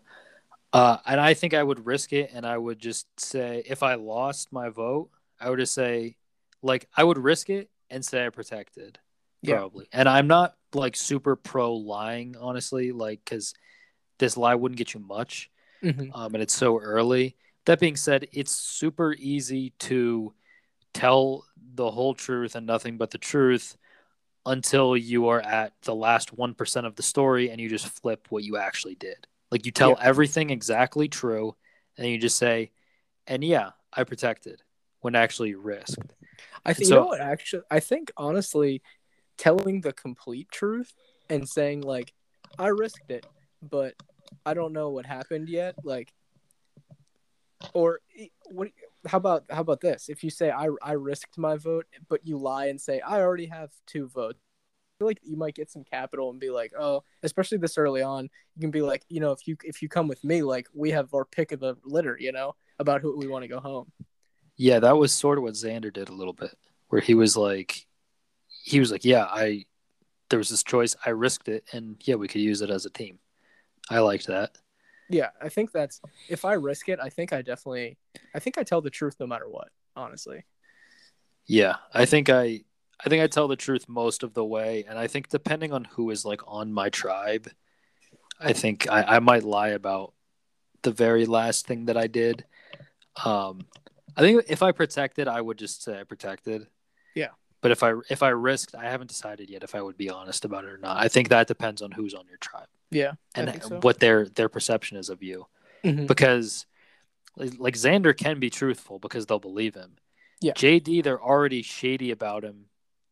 uh and I think I would risk it and I would just say if I lost my vote, I would just say like I would risk it and say I protected. Yeah. Probably. And I'm not like super pro lying, honestly, like cuz this lie wouldn't get you much. Mm-hmm. um, and it's so early. That being said, it's super easy to tell the whole truth and nothing but the truth until you are at the last 1% of the story and you just flip what you actually did. Like you tell Yeah. everything exactly true and you just say, and yeah, I protected when actually you risked. I think so- you know what actually I think honestly telling the complete truth and saying like I risked it, but I don't know what happened yet, like or what how about how about this? If you say I I risked my vote, but you lie and say I already have two votes. Feel like you might get some capital and be like, "Oh, especially this early on, you can be like, you know, if you if you come with me, like we have our pick of the litter, you know, about who we want to go home." Yeah, that was sort of what Xander did a little bit, where he was like, he was like, yeah, I, there was this choice, I risked it, and yeah, we could use it as a team. I liked that. Yeah, I think that's if I risk it, I think I definitely I think I tell the truth no matter what, honestly. Yeah, I think I, I think I tell the truth most of the way, and I think depending on who is like on my tribe, I think I, I might lie about the very last thing that I did. Um, I think if I protected, I would just say I protected. Yeah. But if I if I risked, I haven't decided yet if I would be honest about it or not. I think that depends on who's on your tribe Yeah. And so. what their their perception is of you. Mhm. Because like like Xander can be truthful because they'll believe him. Yeah. JD, they're already shady about him.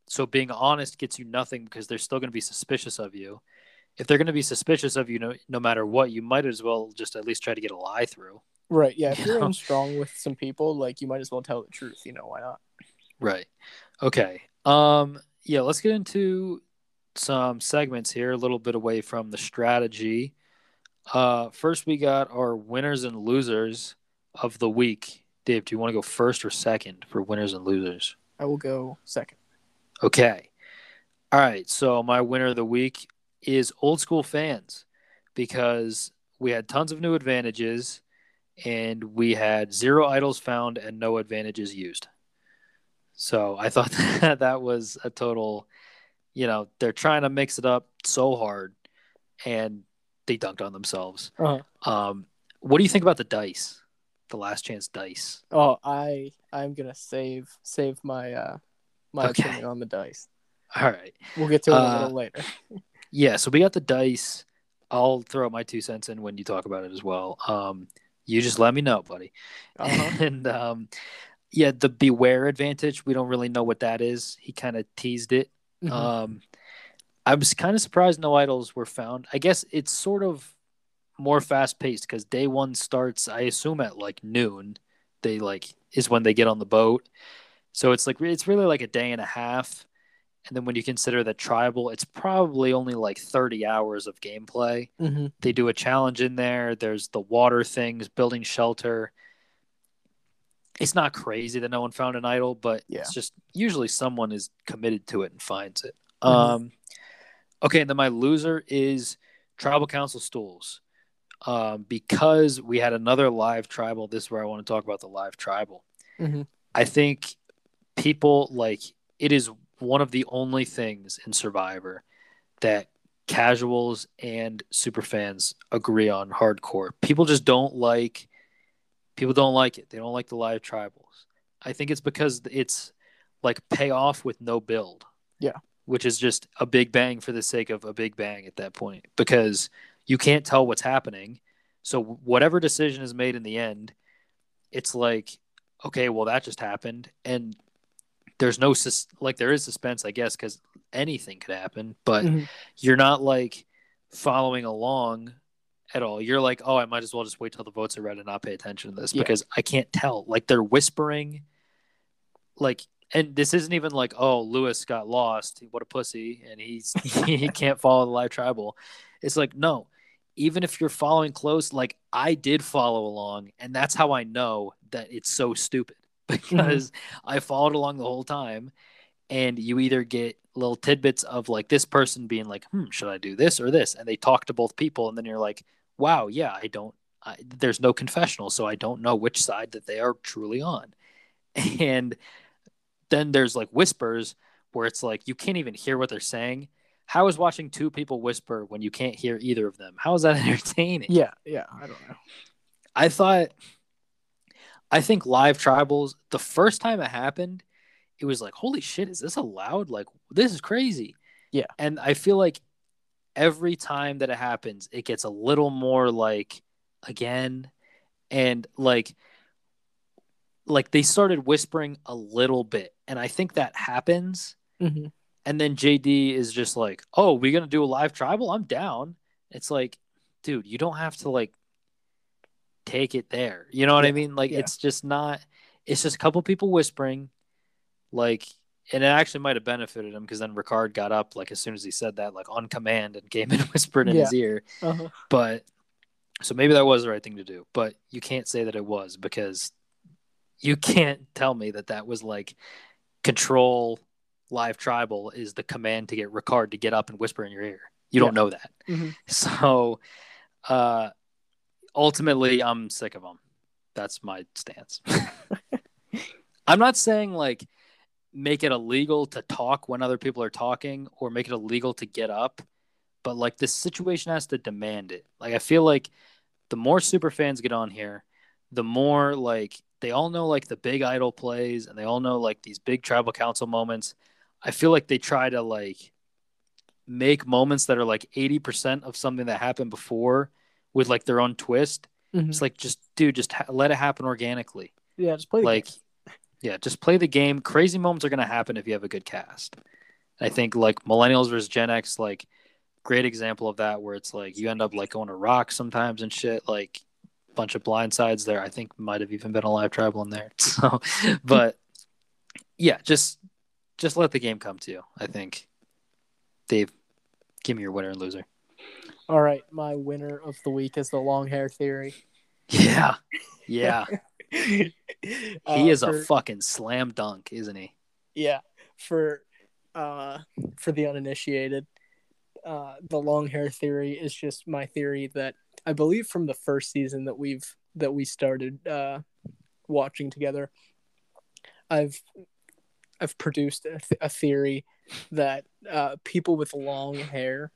So being honest gets you nothing because they're still going to be suspicious of you. If they're going to be suspicious of you no, no matter what, you might as well just at least try to get a lie through. Right. Yeah. (laughs) If You you're know? in strong with some people, like you might as well tell the truth. You know why not? Right. Okay. Um yeah, let's get into some segments here, a little bit away from the strategy. Uh first we got our winners and losers of the week. Dave, do you want to go first or second for winners and losers? I will go second. Okay. All right. So my winner of the week is old school fans because we had tons of new advantages and we had zero idols found and no advantages used. So I thought (laughs) that that was a total, you know, they're trying to mix it up so hard, and they dunked on themselves. Uh-huh. Um, what do you think about the dice, the last chance dice? Oh, I I'm gonna save save my uh my Okay. opinion on the dice. All right. We'll get to it a Uh, little later. (laughs) Yeah, so we got the dice. I'll throw my two cents in when you talk about it as well. Um, you just let me know, buddy. (laughs) Uh-huh. And um, yeah, the beware advantage. We don't really know what that is. He kind of teased it. Mhm. Um, I was kind of surprised no idols were found. I guess it's sort of more fast paced because day one starts. I assume at like noon. They like is when they get on the boat. So it's like it's really like a day and a half. And then when you consider that tribal, it's probably only like 30 hours of gameplay. Mhm. They do a challenge in there. There's the water things, building shelter. It's not crazy that no one found an idol, but Yeah. it's just usually someone is committed to it and finds it. Mhm. Um, okay, and then my loser is tribal council stools. Um, because we had another live tribal. This is where I want to talk about the live tribal. Mhm. I think people like it is one of the only things in Survivor that casuals and super fans agree on hardcore. People just don't like people don't like it. They don't like the live tribals. I think it's because it's like payoff with no build. Yeah. Which is just a big bang for the sake of a big bang at that point because you can't tell what's happening. So whatever decision is made in the end, it's like okay, well that just happened and there's no sus- like there is suspense I guess cuz anything could happen, but Mhm. you're not like following along at all. You're like, oh, I might as well just wait till the votes are read and not pay attention to this Yeah. because I can't tell. Like they're whispering, like, and this isn't even like, oh, Lewis got lost, what a pussy, and he's (laughs) he can't follow the live tribal. It's like no. Even if you're following close, like I did follow along, and that's how I know that it's so stupid because I followed along the whole time, and you either get little tidbits of like this person being like, hmm, should I do this or this? And they talk to both people, and then you're like, wow, yeah, I don't, I, there's no confessional, so I don't know which side that they are truly on. (laughs) And then there's like whispers where it's like you can't even hear what they're saying. How is watching two people whisper when you can't hear either of them? How is that (laughs) entertaining? Yeah, yeah. I don't know. I thought, I think live tribals, the first time it happened, it was like, holy shit, is this allowed? Like, this is crazy. Yeah. And I feel like every time that it happens, it gets a little more like, again, and like, like they started whispering a little bit. And I think that happens. hmm And then JD is just like, oh, we're going to do a live tribal? I'm down. It's like, dude, you don't have to like take it there. You know what I mean? Like, yeah. it's just not, it's just a couple people whispering. Like, and it actually might have benefited him because then Ricard got up, like, as soon as he said that, like, on command and came (laughs) and whispered in his ear. Uh-huh. But so maybe that was the right thing to do. But you can't say that it was because you can't tell me that that was like control live tribal is the command to get Ricard to get up and whisper in your ear. You don't know that. Mhm. (laughs) So uh ultimately I'm sick of them. That's my stance. (laughs) I'm not saying like make it illegal to talk when other people are talking or make it illegal to get up, but like this situation has to demand it. Like I feel like the more super fans get on here, the more like they all know like the big idol plays and they all know like these big tribal council moments. I feel like they try to like make moments that are like 80% of something that happened before with like their own twist. Mhm. It's like just dude, just ha- let it happen organically. Yeah, just play Like yeah, just play the game. Crazy moments are going to happen if you have a good cast. I think like millennials versus Gen X like great example of that where it's like you end up like going to rock sometimes and shit like bunch of blind sides there. I think might have even been a live tribal in there. (laughs) So, but yeah, just just let the game come to you. I think. Dave, give me your winner and loser. All right, my winner of the week is the long hair theory. Yeah, yeah. he (laughs) he is a fucking slam dunk, isn't he? yeah for uh for the uninitiated uh the long hair theory is just my theory that i believe from the first season that we've that we started uh watching together i've I've produced a, th- a theory that uh, people with long hair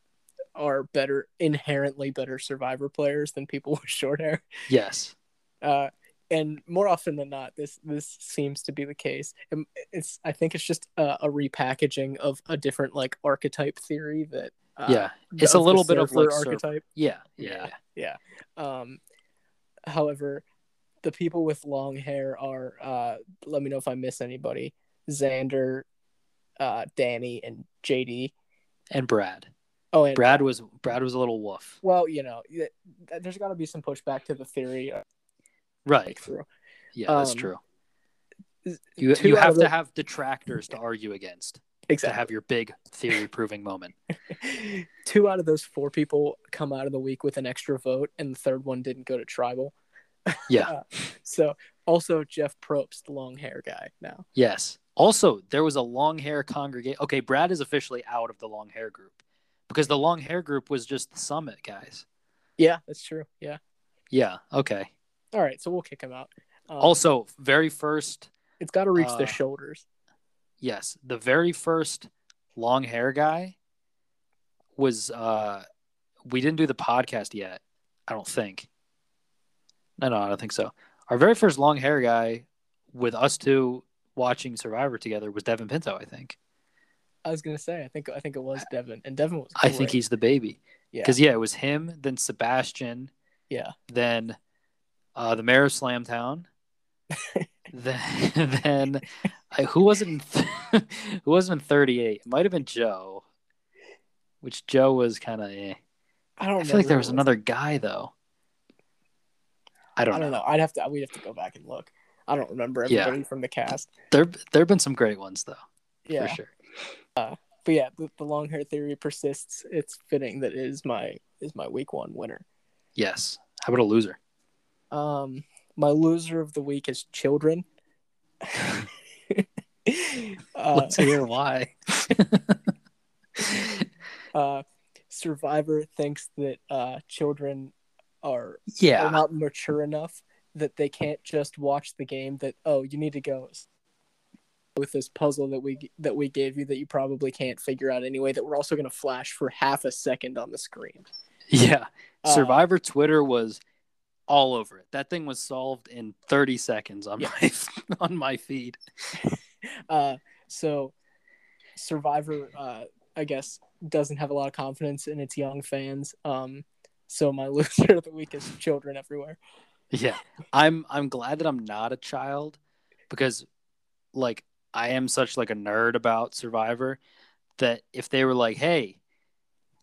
are better inherently better survivor players than people (laughs) with short hair. Yes. Uh, and more often than not, this this seems to be the case. And It's I think it's just a, a repackaging of a different like archetype theory that uh, yeah. It's a little bit of like archetype. Yeah. Yeah. Yeah. Um, however, the people with long hair are. Uh, let me know if I miss anybody. Xander, uh, Danny, and JD. And Brad. Oh, and Brad was Brad was a little woof. Well, you know, th- th- there's got to be some pushback to the theory. Uh, Right. Yeah, that's Um, true. You you have to the- have detractors to argue against to have your big theory proving moment. (laughs) Two out of those four people come out of the week with an extra vote, and the third one didn't go to tribal. Yeah. (laughs) So also Jeff Probst, the long hair guy now. Yes. Also, there was a long hair congregation. Okay, Brad is officially out of the long hair group because the long hair group was just the summit guys. Yeah, that's true. Yeah. Yeah. Okay. All right, so we'll kick him out. Um, Also, very first, it's got to reach uh, the shoulders. yes, the very first long hair guy was. uh We didn't do the podcast yet. I don't think. No, no, I don't think so. Our very first long hair guy with us two watching Survivor together was Devon Pinto. I think. I was gonna say, I think I think it was Devon, and Devon was. I think he's the baby. yeah, Because yeah, it was him, then Sebastian, yeah. then uh, the mayor of Slamtown, (laughs) then then I, who wasn't (laughs) who wasn't in thirty eight? It might have been Joe, which Joe was kind of. Eh. I don't. I feel like there who was another guy though. I don't, I don't know. know. I'd have to. We'd have to go back and look. I don't remember Yeah. everybody from the cast. There there have been some great ones though, Yeah, for sure. But yeah, the, the long hair theory persists. It's fitting that it is my is my week one winner. Yes. How about a loser? Um, my loser of the week is children. (laughs) uh, Let's hear why. (laughs) uh, Survivor thinks that uh, children are, are yeah. not mature enough that they can't just watch the game. That oh, you need to go with this puzzle that we that we gave you that you probably can't figure out anyway. That we're also going to flash for half a second on the screen. Yeah. Uh, Survivor Twitter was all over it. That thing was solved in 30 seconds on Yeah. my (laughs) on my feed. (laughs) Uh, so Survivor, uh, I guess, doesn't have a lot of confidence in its young fans. Um, so my (laughs) loser of the week is children everywhere. Yeah. I'm I'm glad that I'm not a child because like I am such like a nerd about Survivor that if they were like, "Hey,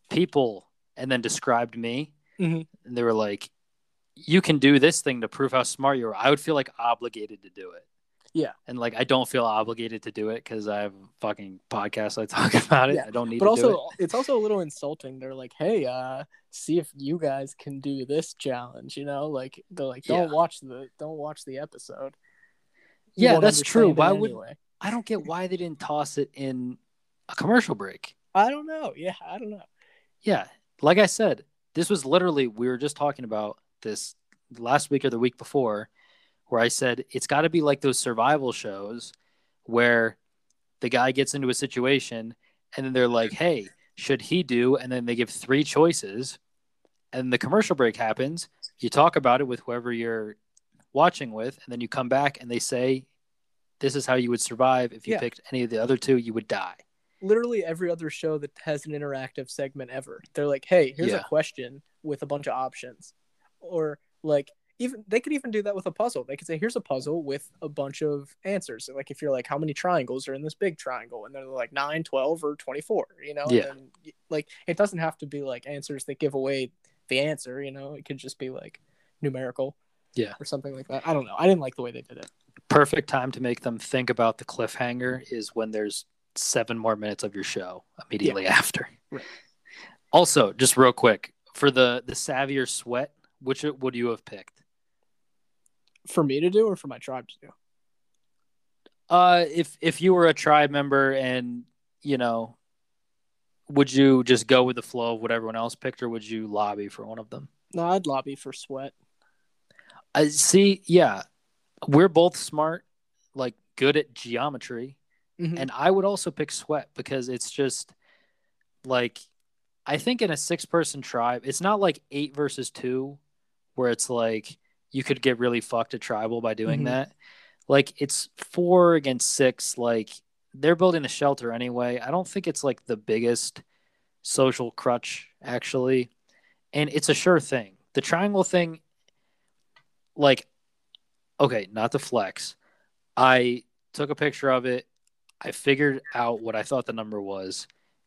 people," and then described me, Mhm. and they were like, "You can do this thing to prove how smart you are," I would feel like obligated to do it. Yeah. And like I don't feel obligated to do it because I have a fucking podcast I (laughs) talk about it. Yeah. I don't need But to do it. also, (laughs) it's also a little insulting. They're like, "Hey, uh, see if you guys can do this challenge." You know, like they're like, "Don't Yeah. watch the don't watch the episode." You Yeah, that's true. Why would anyway. I don't get why they didn't toss it in a commercial break. I don't know. Yeah, I don't know. Yeah, like I said, this was literally we were just talking about this last week or the week before, where I said it's got to be like those survival shows where the guy gets into a situation and then they're like, "Hey, should he do?" And then they give three choices, and the commercial break happens. You talk about it with whoever you're watching with, and then you come back and they say, "This is how you would survive if you Yeah. picked any of the other two. You would die." literally every other show that has an interactive segment ever. They're like, "Hey, here's Yeah. a question with a bunch of options," or like even they could even do that with a puzzle. They could say, "Here's a puzzle with a bunch of answers." So, like if you're like, "How many triangles are in this big triangle?" and they're like 9, 12, or 24, you know? Yeah. And like it doesn't have to be like answers that give away the answer, you know? It could just be like numerical. Yeah. Or something like that. I don't know. I didn't like the way they did it. Perfect time to make them think about the cliffhanger is when there's seven more minutes of your show immediately after. Right. Also, just real quick for the the savvier sweat, which would you have picked? For me to do or for my tribe to do? Uh, if if you were a tribe member and you know, would you just go with the flow of what everyone else picked, or would you lobby for one of them? No, I'd lobby for sweat. I see. Yeah, we're both smart, like good at geometry. Mhm. And I would also pick Sweat because it's just like I think in a six person tribe, it's not like eight versus two, where it's like you could get really fucked at tribal by doing Mhm. that. Like it's four against six. Like they're building a shelter anyway. I don't think it's like the biggest social crutch actually, and it's a sure thing. The triangle thing, like, okay, not to flex. I took a picture of it. I figured out what I thought the number was,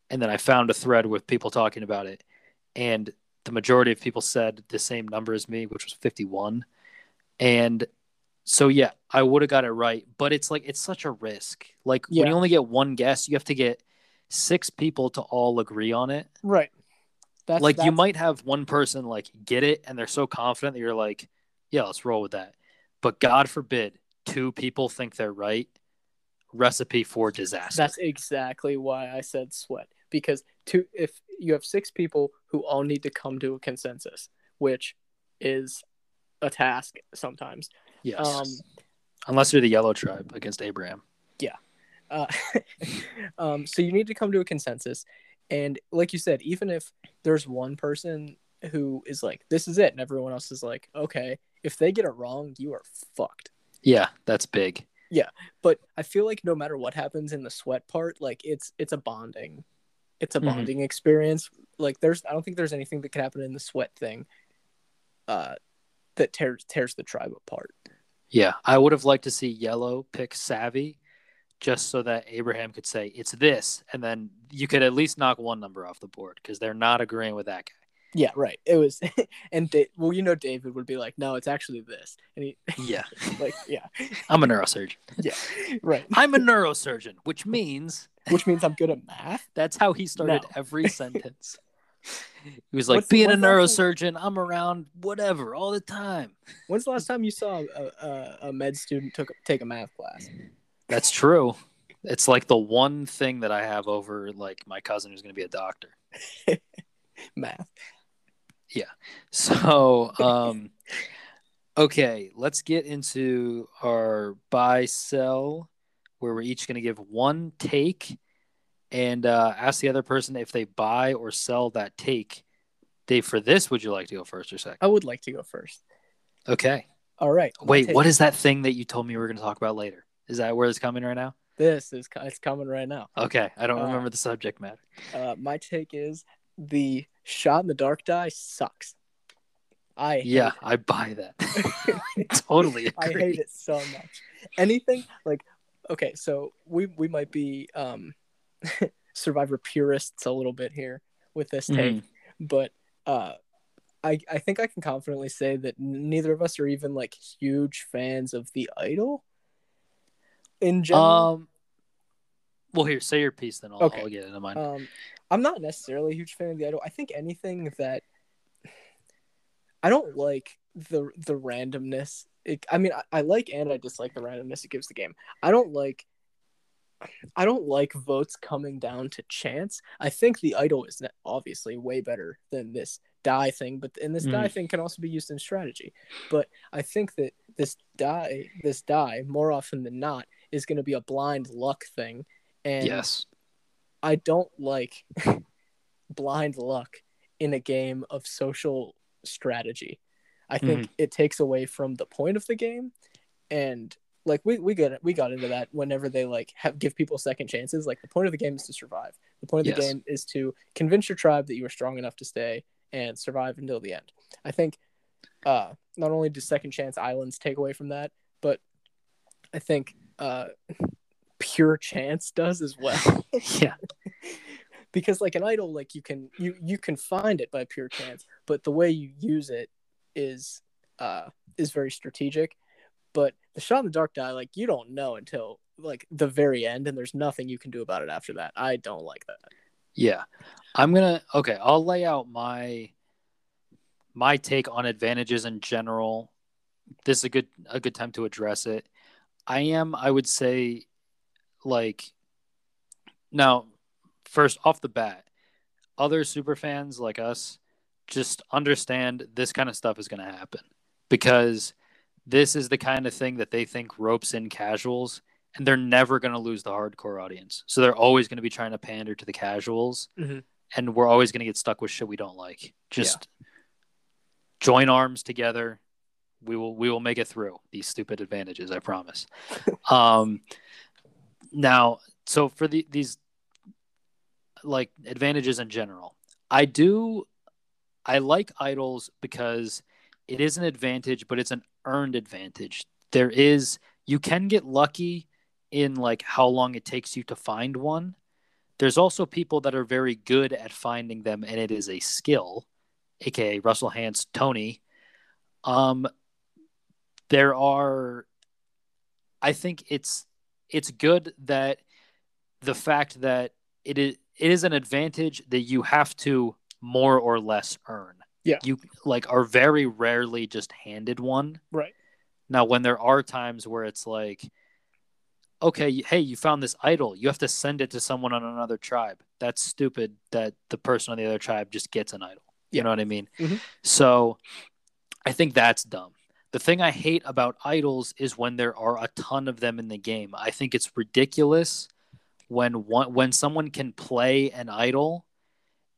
and then I found a thread with people talking about it, and the majority of people said the same number as me, which was 51. And so yeah, I would have got it right, but it's like it's such a risk. Like when you only get one guess, you have to get six people to all agree on it. Right. That's like you might have one person like get it and they're so confident that you're like, yeah, let's roll with that. But God forbid two people think they're right. Recipe for disaster. That's exactly why I said sweat because two if you have six people who all need to come to a consensus, which is a task sometimes. yes. Um, Unless you're the yellow tribe against Abraham. uh, (laughs) um, so you need to come to a consensus, and like you said, even if there's one person who is like, "This is it," and everyone else is like, "Okay," if they get it wrong, you are fucked. Yeah, that's big. Yeah, but I feel like no matter what happens in the sweat part, like it's it's a bonding, it's a Mhm. bonding experience. Like there's, I don't think there's anything that could happen in the sweat thing, uh, that tears tears the tribe apart. Yeah, I would have liked to see Yellow pick Savvy just so that Abraham could say it's this, and then you could at least knock one number off the board because they're not agreeing with that guy. Yeah, right. It was, (laughs) and da- well, you know, David would be like, "No, it's actually this," and he Yeah, (laughs) like, yeah, I'm a neurosurgeon. yeah, right. I'm a (laughs) neurosurgeon, which means Which means I'm good at math. that's how he started No. every sentence. He was like, What's- being a what's neurosurgeon, I'm around whatever all the time. When's the last time you saw a, a, a med student took take a math class? That's true. It's like the one thing that I have over like my cousin who's going to be a doctor. Math. So, um, okay, let's get into our buy sell, where we're each going to give one take and uh, ask the other person if they buy or sell that take. Dave, for this, would you like to go first or second? I would like to go first. Okay. All right. Wait, take- what is that thing that you told me we were going to talk about later? Is that where it's coming right now? this? Is it's coming right now. Okay, I don't Uh, remember the subject matter. Uh, my take is the shot in the dark die sucks. I hate Yeah, it. I buy that. (laughs) (laughs) Totally agree. I hate it so much. Anything like okay, so we we might be um (laughs) survivor purists a little bit here with this take, Mhm. but uh I I think I can confidently say that neither of us are even like huge fans of the idol in general. Um. Well, here, say your piece, then I'll, Okay. I'll get into mine. Um, I'm not necessarily a huge fan of the idol. I think anything that I don't like the the randomness. It, I mean, I, I like and I dislike the randomness it gives the game. I don't like. I don't like votes coming down to chance. I think the idol is obviously way better than this die thing, but and this die Mhm. thing can also be used in strategy. But I think that this die, this die, more often than not, is going to be a blind luck thing, and yes. I don't like (laughs) blind luck in a game of social strategy. I think it takes away from the point of the game, and like we we got we got into that whenever they like have give people second chances. Like the point of the game is to survive. The point of the game is to convince your tribe that you are strong enough to stay and survive until the end. I think uh, not only do second chance islands take away from that, but I think uh, pure chance does as well (laughs) Yeah. because like an idol like you can you you can find it by pure chance but the way you use it is uh is very strategic but the shot in the dark die like you don't know until like the very end and there's nothing you can do about it after that i don't like that Yeah. I'm gonna okay, I'll lay out my my take on advantages in general. This is a good a good time to address it. I am, I would say, like now, first off the bat, other super fans like us just understand this kind of stuff is gonna happen because this is the kind of thing that they think ropes in casuals and they're never going to lose the hardcore audience. So they're always going to be trying to pander to the casuals, Mhm. and we're always going to get stuck with shit we don't like. Just join arms together. We will we will make it through these stupid advantages. I promise. (laughs) um, now, so for the these like advantages in general, I do I like idols because it is an advantage, but it's an earned advantage. There is you can get lucky in like how long it takes you to find one. There's also people that are very good at finding them and it is a skill, aka Russell Hantz, Tony. Um there are I think it's it's good that the fact that it is it is an advantage that you have to more or less earn. Yeah. You like are very rarely just handed one. Right. Now, when there are times where it's like, okay, hey, you found this idol, you have to send it to someone on another tribe. That's stupid that the person on the other tribe just gets an idol. You Yeah. know what I mean? Mhm. So I think that's dumb. The thing I hate about idols is when there are a ton of them in the game. I think it's ridiculous when one when someone can play an idol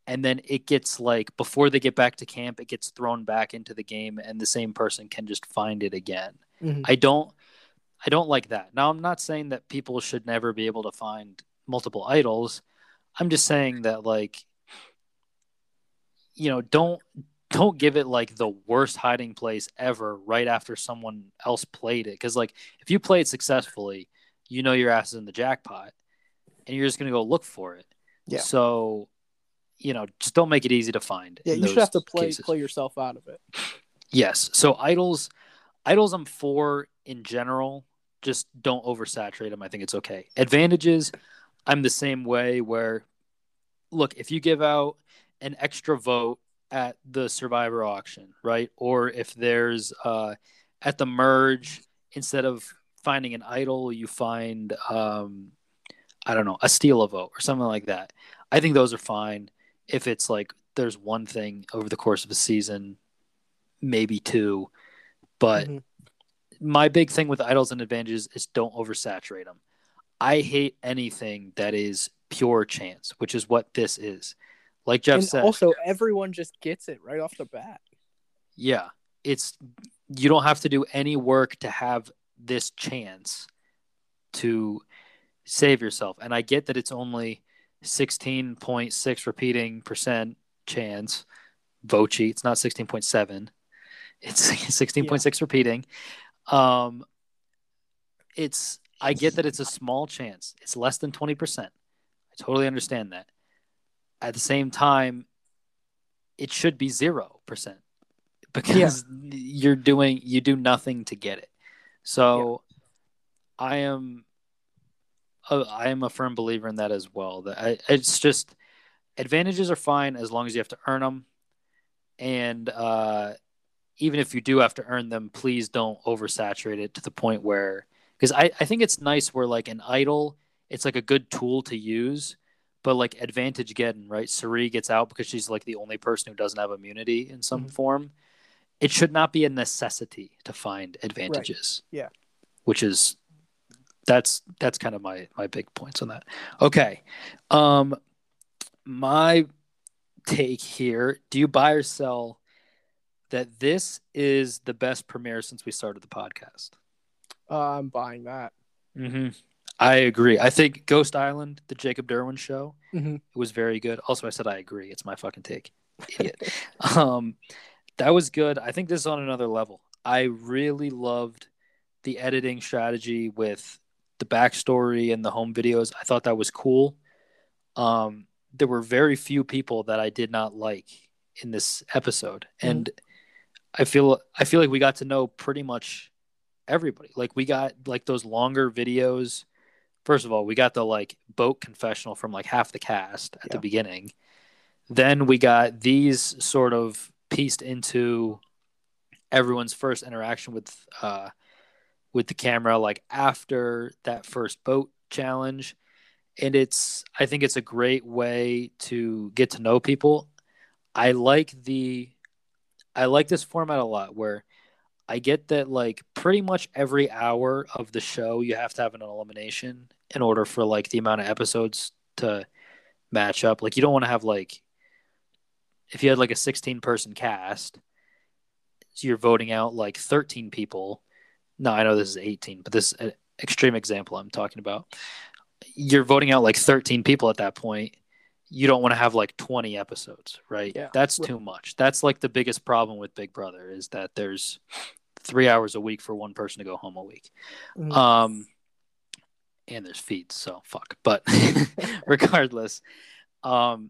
and then it gets like before they get back to camp it gets thrown back into the game and the same person can just find it again Mhm. i don't i don't like that now i'm not saying that people should never be able to find multiple idols i'm just saying that like you know don't don't give it like the worst hiding place ever right after someone else played it because like if you play it successfully you know your ass is in the jackpot and you're just going to go look for it Yeah. so you know just don't make it easy to find Yeah, you should have to play cases. play yourself out of it. Yes. So idols, idols I'm for in general. Just don't oversaturate them. I think it's okay. Advantages, I'm the same way. Where, look, if you give out an extra vote at the Survivor auction, right, or if there's uh, at the merge instead of finding an idol, you find um, I don't know a steal a vote or something like that. I think those are fine. If it's like there's one thing over the course of a season maybe two. But Mhm. my big thing with idols and advantages is don't oversaturate them. I hate anything that is pure chance, which is what this is. Like Jeff and said, also, everyone just gets it right off the bat. yeah, it's you don't have to do any work to have this chance to save yourself. And I get that it's only 16.6 repeating percent chance. Vochi, it's not 16.7. It's (laughs) 16.6 repeating. Um it's I get that it's a small chance. It's less than 20%. I totally understand that. At the same time, it should be 0% because you're doing you do nothing to get it. So I am uh, I am a firm believer in that as well. That I, it's just advantages are fine as long as you have to earn them, and uh, even if you do have to earn them, please don't oversaturate it to the point where because I, I think it's nice where like an idol, it's like a good tool to use, but like advantage getting right, Sari gets out because she's like the only person who doesn't have immunity in some Mhm. form. It should not be a necessity to find advantages. Yeah. which is that's that's kind of my my big points on that. Okay, um, my take here: Do you buy or sell that this is the best premiere since we started the podcast? Uh, I'm buying that. Mm-hmm. I agree. I think Ghost Island, the Jacob Derwin show, Mhm. it was very good. Also, I said I agree. It's my fucking take. Idiot. (laughs) um, that was good. I think this is on another level. I really loved the editing strategy with the backstory and the home videos. I thought that was cool. Um, there were very few people that I did not like in this episode, and I feel I feel like we got to know pretty much everybody. Like we got like those longer videos. First of all, we got the like boat confessional from like half the cast at the beginning. Then we got these sort of pieced into everyone's first interaction with uh with the camera like after that first boat challenge. And it's i think it's a great way to get to know people. I like the i like this format a lot where I get that like pretty much every hour of the show you have to have an elimination in order for like the amount of episodes to match up. Like you don't want to have like if you had like a 16 person cast, so you're voting out like 13 people. No, I know this is 18, but this is an extreme example I'm talking about. You're voting out like 13 people at that point. You don't want to have like 20 episodes, right? Yeah. That's too much. That's like the biggest problem with Big Brother is that there's three hours a week for one person to go home a week. Mhm. Um, and there's feeds, so fuck. But (laughs) regardless, um,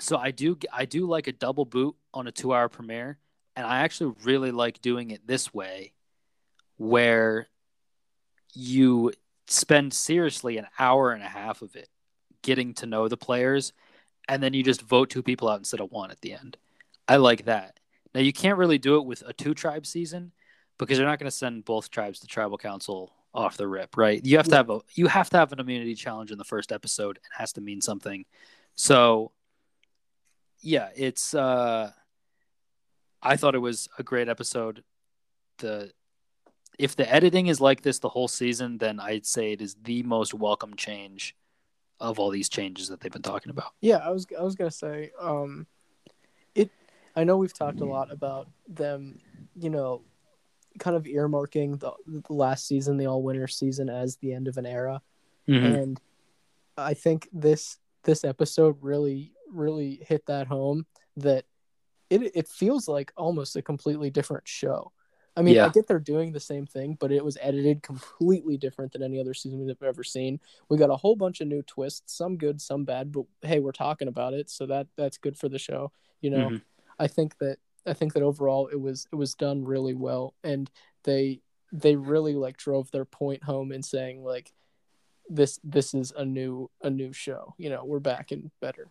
so I do I do like a double boot on a two hour premiere, and I actually really like doing it this way, where you spend seriously an hour and a half of it getting to know the players, and then you just vote two people out instead of one at the end. I like that. Now you can't really do it with a two tribe season because they're not going to send both tribes to tribal council off the rip, right? You have to have a you have to have an immunity challenge in the first episode. It has to mean something. So yeah, it's uh I thought it was a great episode. The if the editing is like this the whole season, then I'd say it is the most welcome change of all these changes that they've been talking about. Yeah, I was I was gonna say, um, it. I know we've talked a lot about them, you know, kind of earmarking the, the last season, the all winter season, as the end of an era, and I think this this episode really really hit that home that it it feels like almost a completely different show. I mean, I get they're doing the same thing, but it was edited completely different than any other season we've ever seen. We got a whole bunch of new twists, some good, some bad, but hey, we're talking about it, so that that's good for the show. You know, Mhm. I think that I think that overall it was it was done really well, and they they really like drove their point home in saying like this this is a new a new show. You know, we're back and better.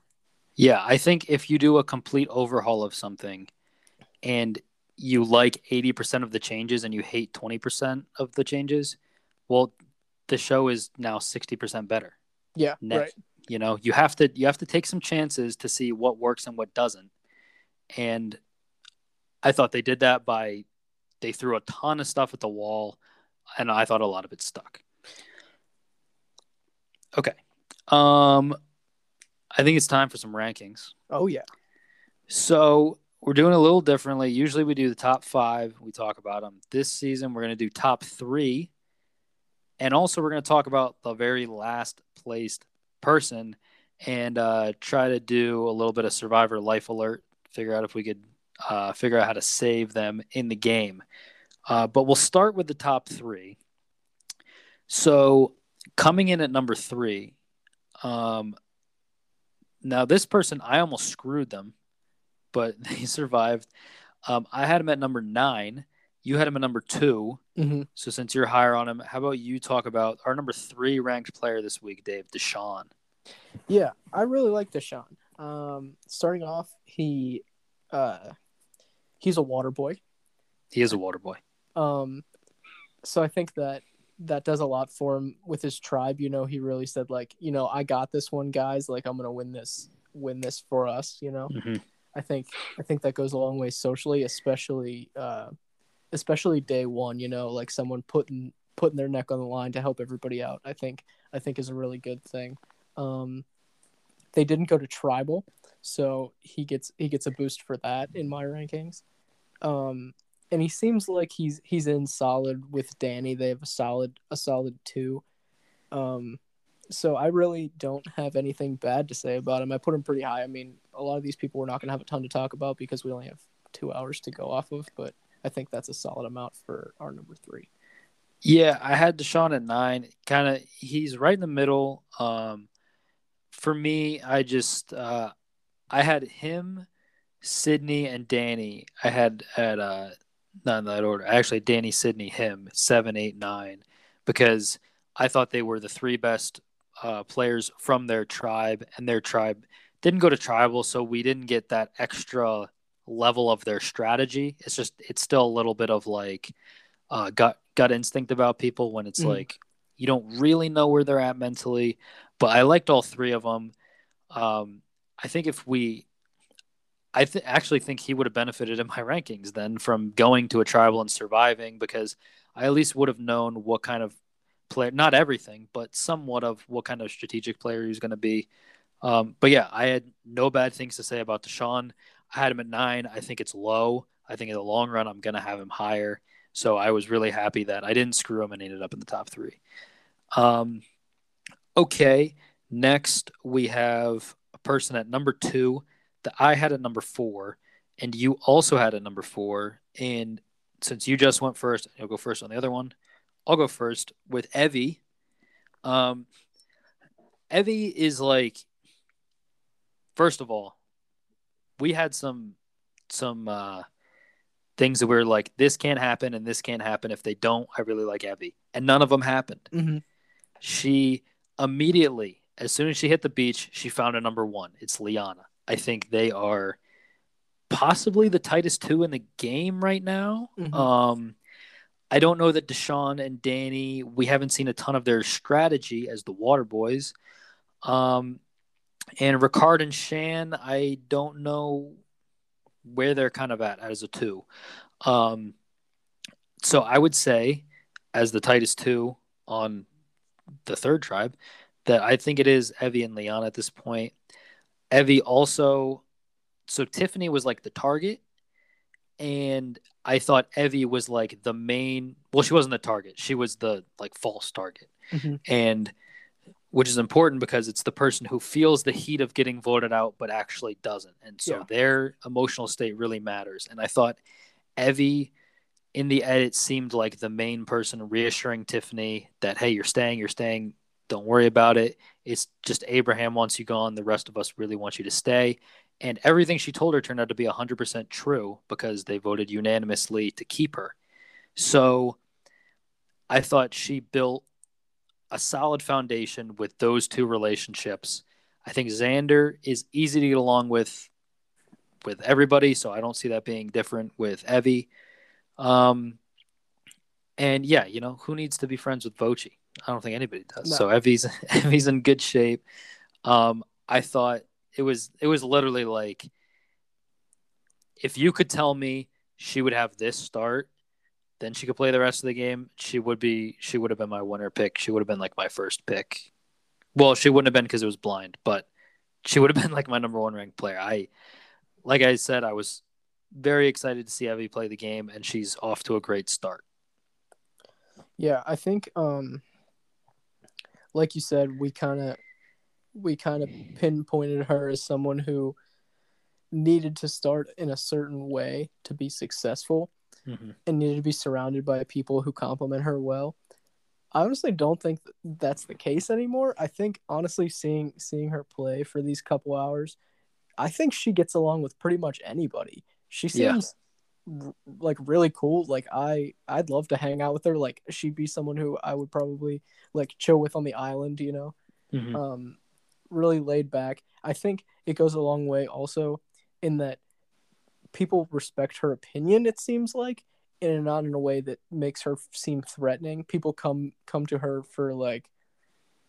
Yeah, I think if you do a complete overhaul of something and you like 80% of the changes and you hate 20% of the changes, well, the show is now 60% better. Yeah, Net. right. You know, you have to you have to take some chances to see what works and what doesn't. And I thought they did that by they threw a ton of stuff at the wall and I thought a lot of it stuck. Okay. Um I think it's time for some rankings. Oh yeah. So we're doing a little differently. Usually we do the top five, we talk about them. This season we're going to do top three. And also we're going to talk about the very last placed person and uh, try to do a little bit of survivor life alert, figure out if we could uh, figure out how to save them in the game. Uh, but we'll start with the top three. So coming in at number three, um, now this person I almost screwed them, but (laughs) they survived. Um, I had him at number nine. You had him at number two. hmm So since you're higher on him, how about you talk about our number three ranked player this week, Dave Deshawn? Yeah, I really like Deshawn. Um, starting off, he uh, he's a water boy. He is a water boy. Um, so I think that that does a lot for him with his tribe. You know, he really said like, you know, I got this one, guys. Like, I'm gonna win this, win this for us. You know, Mhm. I think I think that goes a long way socially, especially uh, especially day one. You know, like someone putting putting their neck on the line to help everybody out. I think I think is a really good thing. Um, they didn't go to tribal, so he gets he gets a boost for that in my rankings. Um, and he seems like he's he's in solid with Danny. They have a solid a solid two. Um, so I really don't have anything bad to say about him. I put him pretty high. I mean, a lot of these people we're not going to have a ton to talk about because we only have two hours to go off of. But I think that's a solid amount for our number three. Yeah, I had Deshawn at nine. Kind of, he's right in the middle. Um, for me, I just uh, I had him, Sydney, and Danny. I had at uh, not in that order. Actually, Danny, Sydney, him, seven, eight, nine, because I thought they were the three best uh, players from their tribe, and their tribe didn't go to tribal, so we didn't get that extra level of their strategy. It's just it's still a little bit of like uh, gut gut instinct about people when it's Mhm. like you don't really know where they're at mentally. But I liked all three of them. Um, I think if we, I th- actually think he would have benefited in my (laughs) rankings then from going to a tribal and surviving because I at least would have known what kind of player, not everything, but somewhat of what kind of strategic player he was going to be. Um, but yeah, I had no bad things to say about Deshawn. I had him at nine. I think it's low. I think in the long run, I'm going to have him higher. So I was really happy that I didn't screw him and ended up in the top three. Um, okay. Next, we have a person at number two that I had at number four, and you also had at number four. And since you just went first, you'll go first on the other one. I'll go first with Evvie. Um, Evvie is like, first of all, we had some some uh, things that we were like, this can't happen and this can't happen. If they don't, I really like Evvie, and none of them happened. Mm-hmm. She immediately, as soon as she hit the beach, she found a number one. It's Liana. I think they are possibly the tightest two in the game right now. Mhm. Um, I don't know that Deshawn and Danny, we haven't seen a ton of their strategy as the Water Boys. Um, and Ricard and Shan, I don't know where they're kind of at as a two. Um, so I would say, as the tightest two on the third tribe, that I think it is Evvie and Liana at this point. Evvie also, so Tiffany was like the target, and I thought Evvie was like the main. Well, she wasn't the target; she was the like false target, Mhm. and which is important because it's the person who feels the heat of getting voted out but actually doesn't, and so Yeah. their emotional state really matters. And I thought Evvie. In the edit, seemed like the main person reassuring Tiffany that, hey, you're staying, you're staying, don't worry about it. It's just Abraham wants you gone. The rest of us really want you to stay. And everything she told her turned out to be 100% true because they voted unanimously to keep her. So I thought she built a solid foundation with those two relationships. I think Xander is easy to get along with with everybody, so I don't see that being different with Evvie. Um, and yeah, you know, who needs to be friends with Voce? I don't think anybody does. No. So Evvie's (laughs) Evvie's in good shape. Um, I thought it was it was literally like if you could tell me she would have this start, then she could play the rest of the game. She would be she would have been my winner pick. She would have been like my first pick. Well, she wouldn't have been because it was blind, but she would have (laughs) been like my number one ranked player. I like I said, I was very excited to see Evvie play the game, and she's off to a great start. Yeah, I think um like you said, we kind of we kind of pinpointed her as someone who needed to start in a certain way to be successful Mm-hmm. and needed to be surrounded by people who compliment her well. I honestly don't think that's the case anymore. I think honestly seeing seeing her play for these couple hours, I think she gets along with pretty much anybody. She Yeah. seems r- like really cool. Like I I'd love to hang out with her. Like she'd be someone who I would probably like chill with on the island, you know. Mm-hmm. Um really laid back. I think it goes a long way also in that people respect her opinion it seems like and not in a way that makes her seem threatening people come come to her for like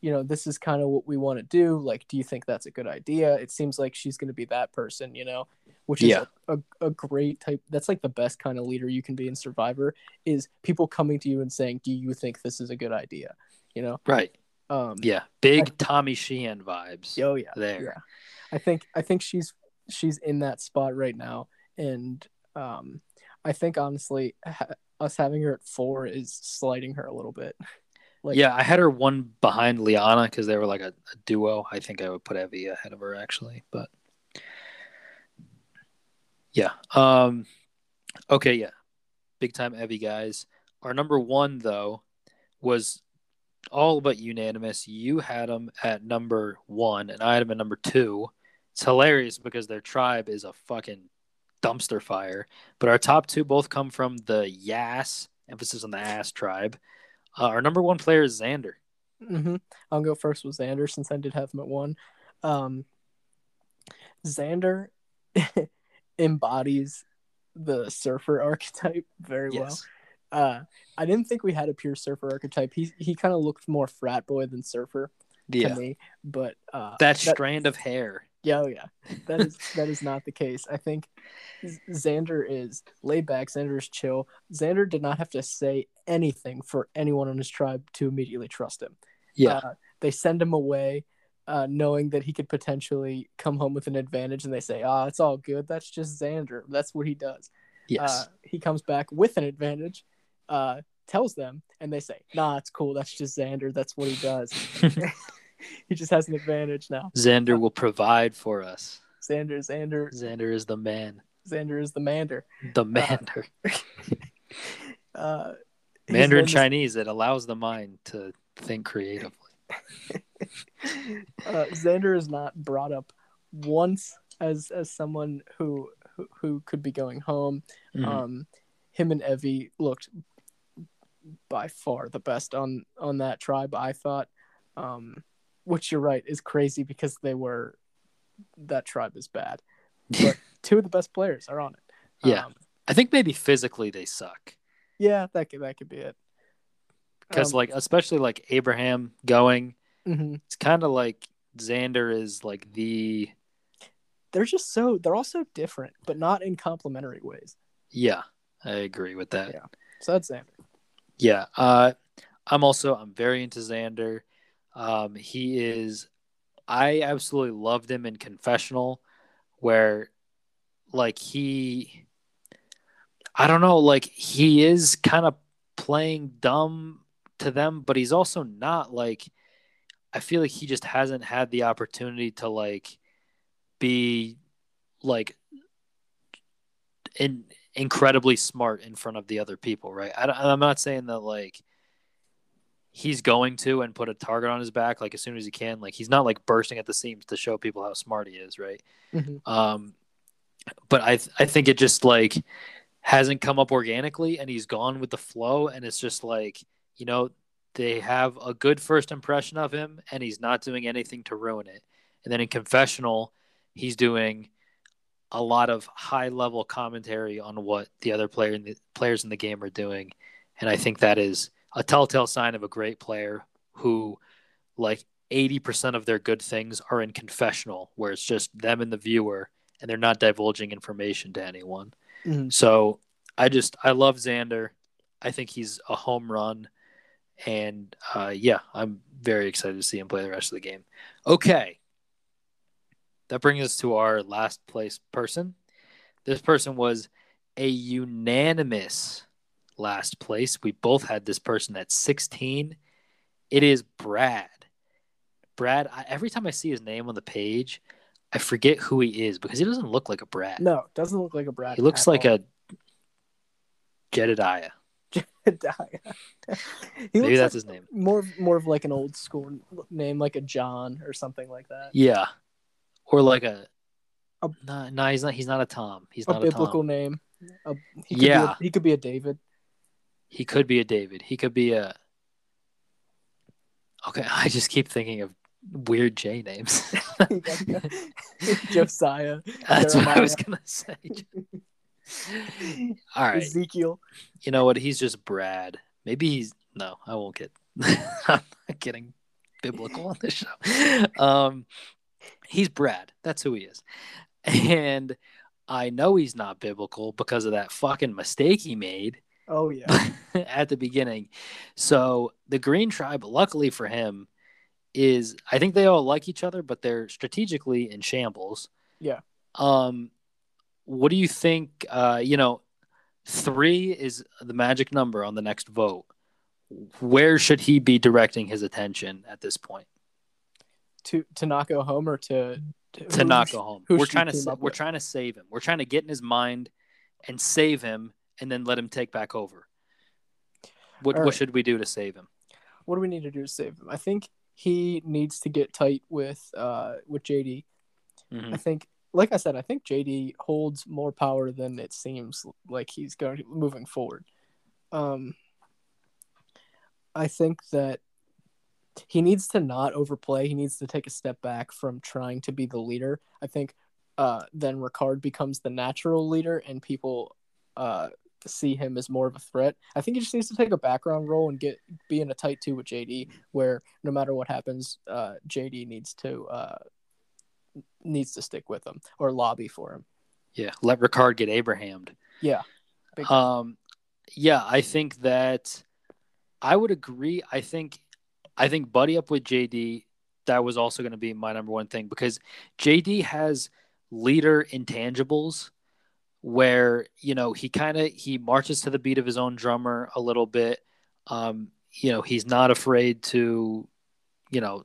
you know this is kind of what we want to do like do you think that's a good idea it seems like she's going to be that person you know which is Yeah. a, a, great type that's like the best kind of leader you can be in survivor is people coming to you and saying do you think this is a good idea you know Right. um Yeah. Big Tommy Sheehan vibes. oh yeah there. yeah i think i think she's she's in that spot right now and um i think honestly ha- us having her at four is sliding her a little bit like yeah, I had her one behind Liana because they were like a, a duo. I think I would put Evvie ahead of her actually, but yeah. Um, okay, yeah, big time Evvie guys. Our number one though was all but unanimous. You had them at number one, and I had them at number two. It's hilarious because their tribe is a fucking dumpster fire. But our top two both come from the Yas, emphasis on the ass tribe. Uh, our number one player is Xander. hmm I'll go first with Xander since I did have him at one. Um, Xander (laughs) embodies the surfer (laughs) archetype very well. Uh, I didn't think we had a pure surfer archetype. He he kind of looked more frat boy than surfer Yeah. to me, but uh, That that- strand of hair. Yeah, oh yeah. That is (laughs) that is not the case. I think Xander is laid back. Xander is chill. Xander did not have to say anything for anyone on his tribe to immediately trust him. Yeah. Uh, they send him away, uh, knowing that he could potentially come home with an advantage, and they say, "Ah, oh, it's all good. That's just Xander. That's what he does." yes. Uh, he comes back with an advantage, uh, tells them, and they say, "Nah, it's cool. That's just Xander. That's what he does. (laughs) (laughs) he just has an advantage now." Xander will provide for us. Xander, Xander, Xander is the man. Xander is the mander. The mander. (laughs) Uh, Mandarin Chinese. It allows the mind to think creatively. (laughs) uh, Xander is not brought up once as as someone who who, who could be going home. Mhm. Um, him and Evvie looked by far the best on on that tribe. I thought, um, which you're right is crazy because they were that tribe is bad, but (laughs) two of the best players are on it. Yeah. Um, I think maybe physically they suck yeah, that could that could be it. because, Um, like, especially like Abraham going, mhm. it's kind of like Xander is like the they're just so they're all so different, but not in complementary ways. yeah. I agree with that. Yeah. So that's Xander. Yeah. Uh, I'm also I'm very into Xander. Um, he is. I absolutely loved him in Confessional, where, like he. I don't know. Like he is kind of playing dumb to them, but he's also not like. I feel like he just hasn't had the opportunity to like, be, like, in incredibly smart in front of the other people, right? I, I'm not saying that like he's going to and put a target on his back like as soon as he can. Like he's not like bursting at the seams to show people how smart he is, right? Mhm. Um, but I th- I think it just like hasn't come up organically, and he's gone with the flow, and it's just like you know they have a good first impression of him, and he's not doing anything to ruin it. And then in confessional, he's doing a lot of high level commentary on what the other player in the players in the game are doing, and I think that is a telltale sign of a great player who, like, eighty percent of their good things are in confessional, where it's just them and the viewer, and they're not divulging information to anyone. Mhm. So I just I love Xander. I think he's a home run, and uh, yeah, I'm very excited to see him play the rest of the game. Okay, that brings us to our last place person. This person was a unanimous last place. We both had this person at 16. It is Brad. Brad, I, every time I see his name on the page, I forget who he is because he doesn't look like a Brad. No, doesn't look like a Brad. he looks like a Jedediah. (laughs) he Maybe that's like his name. more more of like an old school name, like a John or something like that. Yeah, or like a. A- no, no, he's not. He's not a Tom. He's A not a biblical Tom. name. A, he could Yeah. be a, he could be a David. He could be a David. He could be a. Okay, (laughs) I just keep thinking of weird J names. (laughs) Josiah, That's what I was gonna say. (laughs) All right, Ezekiel. you know what? He's just Brad. Maybe he's no. I won't get. (laughs) I'm not getting biblical on this show. Um, he's Brad. That's who he is, and I know he's not biblical because of that fucking mistake he made Oh yeah. (laughs) at the beginning. So the Green Tribe, luckily for him, is I think they all like each other, but they're strategically in shambles. Yeah. Um, what do you think? Uh, you know, three is the magic number on the next vote. Where should he be directing his attention at this point? to to not go home or to To not go home. We're trying to we're with? trying to save him. We're trying to get in his mind and save him, and then let him take back over. What All what should we do to save him? What do we need to do to save him? I think he needs to get tight with uh with JD. Mhm. I think, like I said, I think JD holds more power than it seems like he's going moving forward. Um, I think that he needs to not overplay. He needs to take a step back from trying to be the leader. I think uh, then Ricard becomes the natural leader, and people uh, see him as more of a threat. I think he just needs to take a background role and get be in a tight two with JD, where no matter what happens, uh, JD needs to uh, needs to stick with him or lobby for him. Yeah, let Ricard get Abrahamed. Yeah. Um, yeah, I think that I would agree. I think, I think buddy up with JD. That was also going to be my number one thing because JD has leader intangibles where you know he kind of he marches to the beat of his own drummer a little bit. Um, you know, he's not afraid to, you know,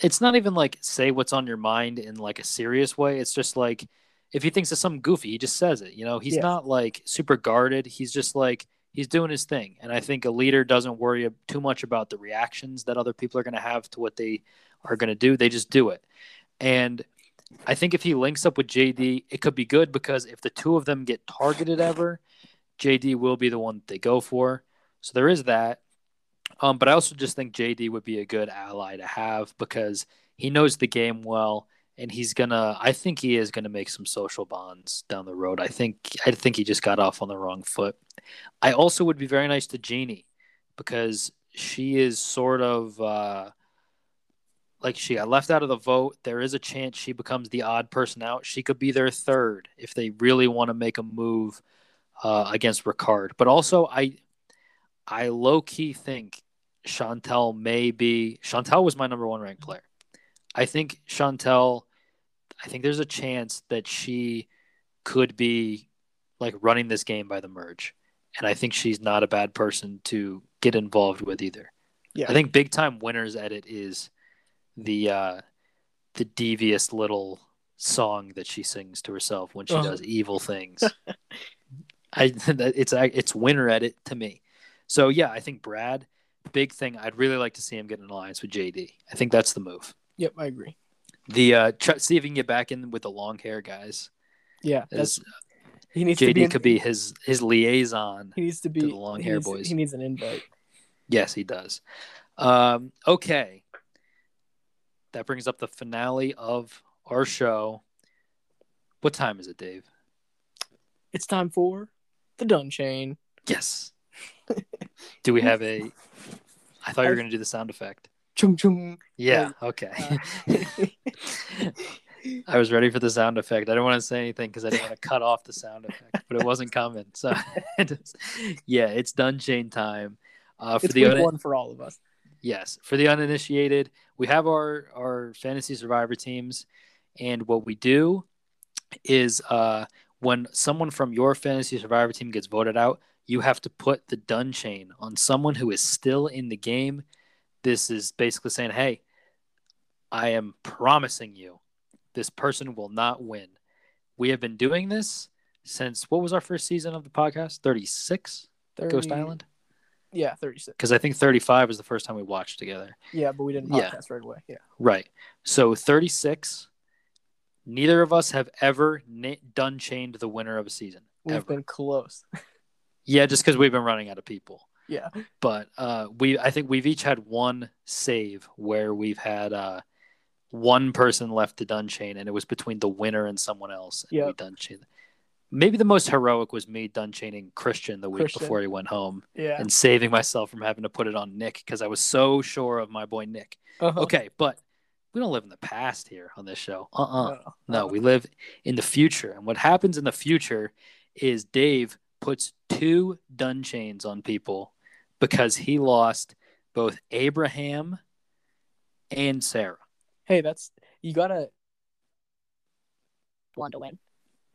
it's not even like say what's on your mind in like a serious way. It's just like if he thinks of something goofy, he just says it. You know, he's Yeah. not like super guarded. He's just like he's doing his thing. And I think a leader doesn't worry too much about the reactions that other people are going to have to what they are going to do. They just do it. And I think if he links up with JD, it could be good because if the two of them get targeted ever, JD will be the one that they go for. So there is that. Um, but I also just think JD would be a good ally to have because he knows the game well and he's gonna I think he is gonna make some social bonds down the road. I think I think he just got off on the wrong foot. I also would be very nice to Genie because she is sort of uh, like she got left out of the vote. There is a chance she becomes the odd person out. She could be their third if they really want to make a move uh, against Ricard. But also, I I low key think Shantel may be Shantel was my number one ranked player. I think Shantel. I think there's a chance that she could be like running this game by the merge, and I think she's not a bad person to get involved with either. Yeah. I think big time winners edit is the uh, the devious little song that she sings to herself when she Uh-huh. does evil things. (laughs) I (laughs) it's it's winner edit to me. So yeah, I think Brad, big thing. I'd really like to see him get an alliance with JD. I think that's the move. Yep, I agree. The uh, try, see if he can get back in with the long hair guys. Yeah, that's he needs to be. JD in- could be his his liaison. He needs to be the long hair needs- boys. He needs an invite. Yes, he does. Um, okay, that brings up the finale of our show. What time is it, Dave? It's time for the Done Chain. Yes. Do we have a? I thought you were going to do the sound effect. Chung chung. Yeah. Okay. (laughs) I was ready for the sound effect. I didn't want to say anything because I didn't want to (laughs) cut off the sound effect, but it wasn't coming. So, (laughs) yeah, it's done chain time. Uh, for It's the un- one for all of us. yes, for the uninitiated, we have our our fantasy survivor teams, and what we do is uh, when someone from your fantasy survivor team gets voted out, you have to put the done chain on someone who is still in the game. This is basically saying, "Hey, I am promising you, this person will not win." We have been doing this since what was our first season of the podcast? Thirty six, 30, Ghost Island, Yeah, thirty six. because I think thirty five was the first time we watched together. Yeah, but we didn't Yeah. podcast right away. Yeah. Right. So 36. Neither of us have ever done chained the winner of a season. We've ever. been close. (laughs) Yeah, just because we've been running out of people. yeah. But uh, we, I think we've each had one save where we've had uh, one person left to done chain, and it was between the winner and someone else. And we Yep. done chain. Maybe the most heroic was me done chaining Christian the week Christian. before he went home Yeah. and saving myself from having to put it on Nick because I was so sure of my boy Nick. Uh-huh. Okay, but we don't live in the past here on this show. Uh uh No, No, we live in the future. And what happens in the future is Dave puts two done chains on people because he lost both Abraham and Sarah. Hey, that's you gotta. want to win.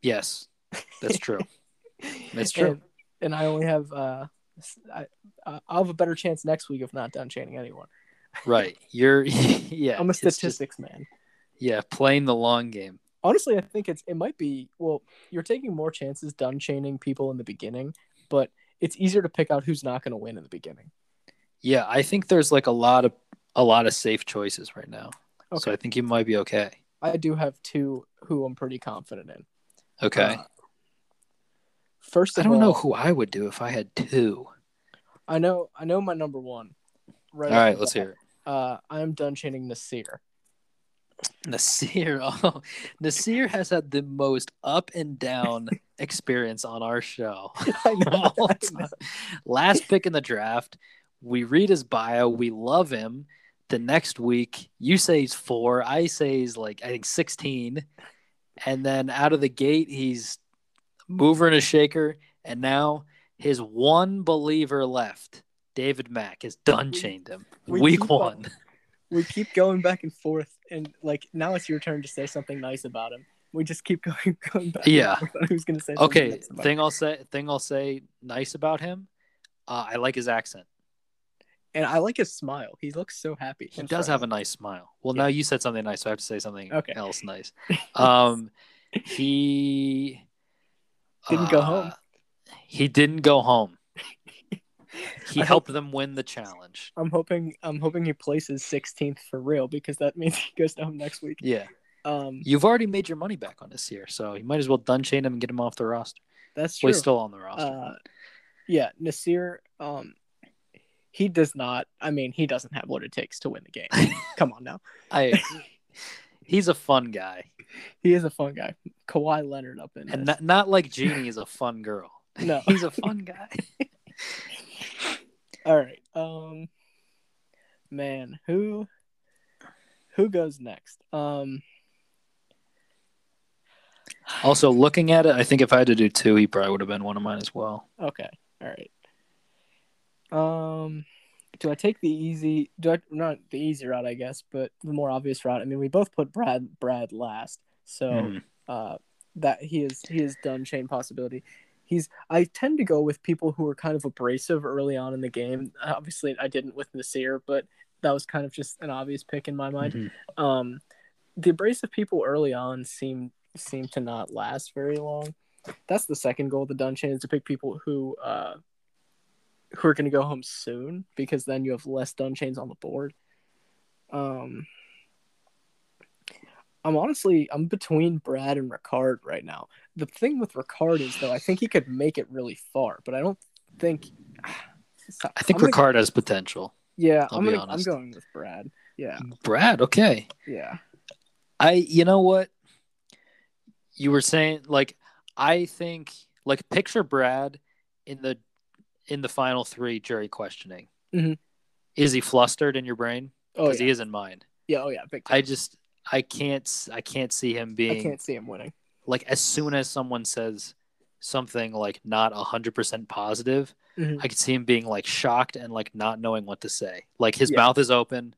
Yes, that's true. (laughs) That's true. And, and I only have uh, I, uh, I'll have a better chance next week of not done chaining anyone. right. You're, (laughs) yeah. I'm a it's just- statistics man. yeah, playing the long game. Honestly, I think it's it might be well. You're taking more chances done chaining people in the beginning, but it's easier to pick out who's not going to win in the beginning. Yeah, I think there's like a lot of a lot of safe choices right now. So I think you might be okay. I do have two who I'm pretty confident in. Okay. Uh, first I don't know who I would do if I had two. I know I know my number one. Right. All right, let's bat. hear it. Uh, I am done chaining Naseer. Naseer, (laughs) oh, Naseer has had the most up and down experience on our show. (laughs) I know. (laughs) I know. Last pick in the draft, we read his bio, we love him. The next week, you say he's four. I say he's like I think sixteen, and then out of the gate, he's mover and a shaker. And now his one believer left, David Mack, has done chained him. we week one. on- We keep going back and forth, and like now it's your turn to say something nice about him. We just keep (laughs) going, going back. Yeah. who's gonna say? Okay, nice about him. thing I'll say thing I'll say nice about him. Uh, I like his accent. And I like his smile. He looks so happy. He does have a nice smile. Well, Yeah. now you said something nice, so I have to say something Okay. else nice. (laughs) Um, he Didn't go uh, home. He didn't go home. He I helped them win the challenge. I'm hoping. I'm hoping he places 16th for real because that (laughs) means he goes down next week. Yeah, Um, you've already made your money back on this year, so you might as well done chain him and get him off the roster. that's Well, true. he's still on the roster. uh, yeah, Naseer. Um, he does not. I mean, he doesn't have what it takes to win the game. (laughs) Come on now. I, he's a fun guy, He is a fun guy. Kawhi Leonard up in and not, not like Genie is a fun girl. No. (laughs) he's a fun guy. All right. Um, man, who who goes next? Um, Also, looking at it, I think if I had to do two, he probably would have been one of mine as well. okay. All right. Um, do I take the easy? Do I not the easy route? I guess, but the more obvious route. I mean, we both put Brad Brad last, so. Mhm. uh, that he is he is done chain possibility. He's I tend to go with people who are kind of abrasive early on in the game. Obviously, I didn't with Naseer, but that was kind of just an obvious pick in my mind. Mhm. Um, the abrasive people early on seem seem to not last very long. That's the second goal of the chain is to pick people who uh, who are going to go home soon because then you have less chains on the board. Um, I'm honestly I'm between Brad and Ricard right now. The thing with Ricard is though I think he could make it really far, but I don't think. (sighs) I think I'm gonna- Ricard has potential. Yeah, I'll I'm be gonna, I'm going with Brad. Yeah, Brad, okay. yeah, I, you know what? You were saying like, I think like picture Brad in the in the final three jury questioning. Mhm. Is he flustered in your brain? oh Because yeah, he is in mine. yeah, oh yeah. I just I can't I can't see him being. I can't see him winning. like as soon as someone says something like not hundred percent positive, Mhm. I could see him being like shocked and like not knowing what to say. Like his Yeah. mouth is open.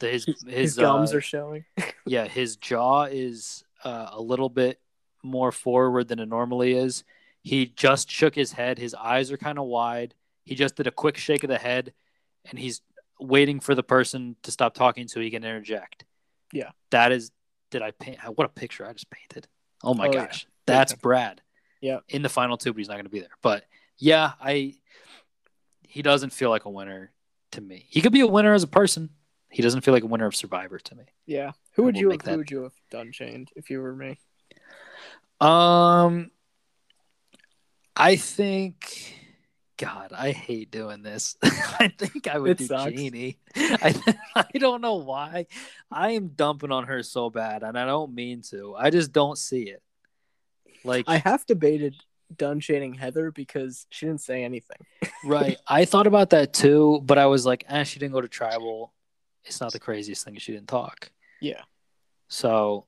The, his his, His, gums uh, are showing. (laughs) yeah, his jaw is uh, a little bit more forward than it normally is. He just shook his head. His eyes are kind of wide. He just did a quick shake of the head, and he's waiting for the person to stop talking so he can interject. Yeah. that is. Did I paint? What a picture I just painted! Oh my Oh, yeah. gosh, that's Brad. Yeah. in the final two, but he's not going to be there. But yeah, I. He doesn't feel like a winner to me. He could be a winner as a person. He doesn't feel like a winner of Survivor to me. Yeah, who would We'll you have, that- who would you have done chained if you were me? Um, I think. God, I hate doing this. (laughs) I think I would It do sucks. Genie. (laughs) I (laughs) I don't know why. I am dumping on her so bad, and I don't mean to. I just don't see it. Like I half debated done chaining Heather because she didn't say anything. right, I thought about that too, but I was like, eh, she didn't go to tribal. It's not the craziest thing she didn't talk. Yeah, So,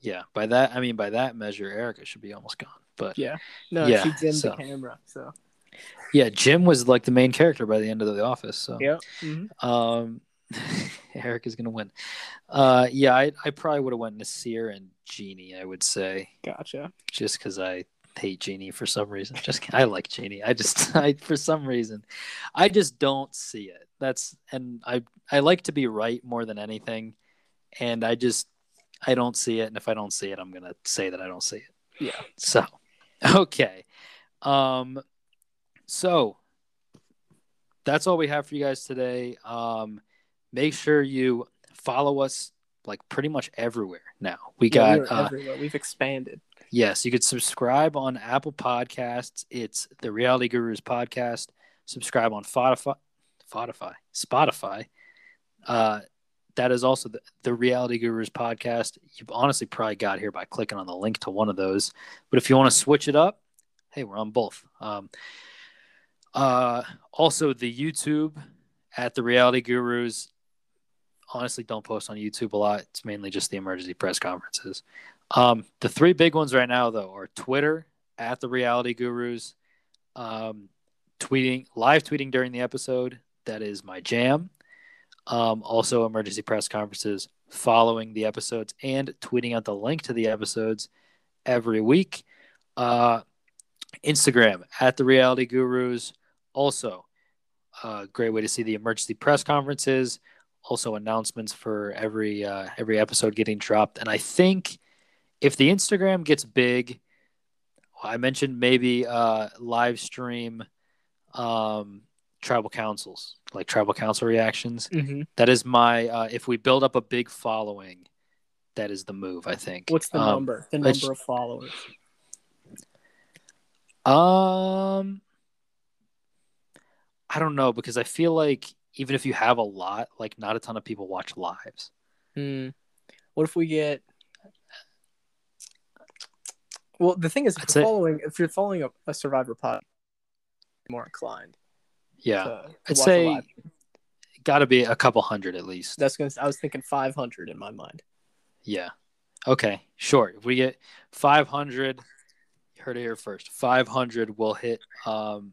yeah, by that I mean by that measure, Erika should be almost gone. But yeah, no, Yeah, she dimmed so- the camera. So Yeah, Jim was like the main character by the end of The Office. So, yeah, mhm. um, (laughs) Eric is gonna win. Uh, yeah, I, I probably would have went Naseer and Genie. I would say gotcha. just because I hate Genie for some reason. Just I like Genie. I just (laughs) I for some reason, I just don't see it. That's and I I like to be right more than anything, and I just I don't see it. And if I don't see it, I'm gonna say that I don't see it. Yeah, So, (laughs) okay. Um, so that's all we have for you guys today. Um, make sure you follow us like pretty much everywhere now. We Yeah, got, we uh, everywhere. We've expanded. yes, you could subscribe on Apple Podcasts. It's the Reality Gurus podcast. Subscribe on Spotify, Spotify, Spotify. Uh, that is also the, the Reality Gurus podcast. You've honestly probably got here by clicking on the link to one of those. But if you want to switch it up, hey, we're on both. Um, uh, also, the YouTube at the Reality Gurus. Honestly, don't post on YouTube a lot. It's mainly just the emergency press conferences. Um, the three big ones right now, though, are Twitter at the Reality Gurus, um, tweeting live tweeting during the episode. That is my jam. Um, also, emergency press conferences following the episodes and tweeting out the link to the episodes every week. Uh, Instagram at the Reality Gurus. Also, a great way to see the emergency press conferences. Also, announcements for every uh, every episode getting dropped. And I think if the Instagram gets big, I mentioned maybe uh, live stream um, tribal councils, like tribal council reactions. Mm-hmm. That is my. Uh, if we build up a big following, that is the move. I think. What's the Um, number? The number of followers. Um, I don't know because I feel like even if you have a lot, like not a ton of people watch lives. Hmm. What if we get? Well, the thing is, if you're following, if you're following a, a Survivor pod, more inclined. Yeah, to, to I'd say got to be a couple hundred at least. that's gonna. I was thinking 500 in my mind. Yeah. Okay. Sure. If we get 500, heard it here first. 500 will hit. Um,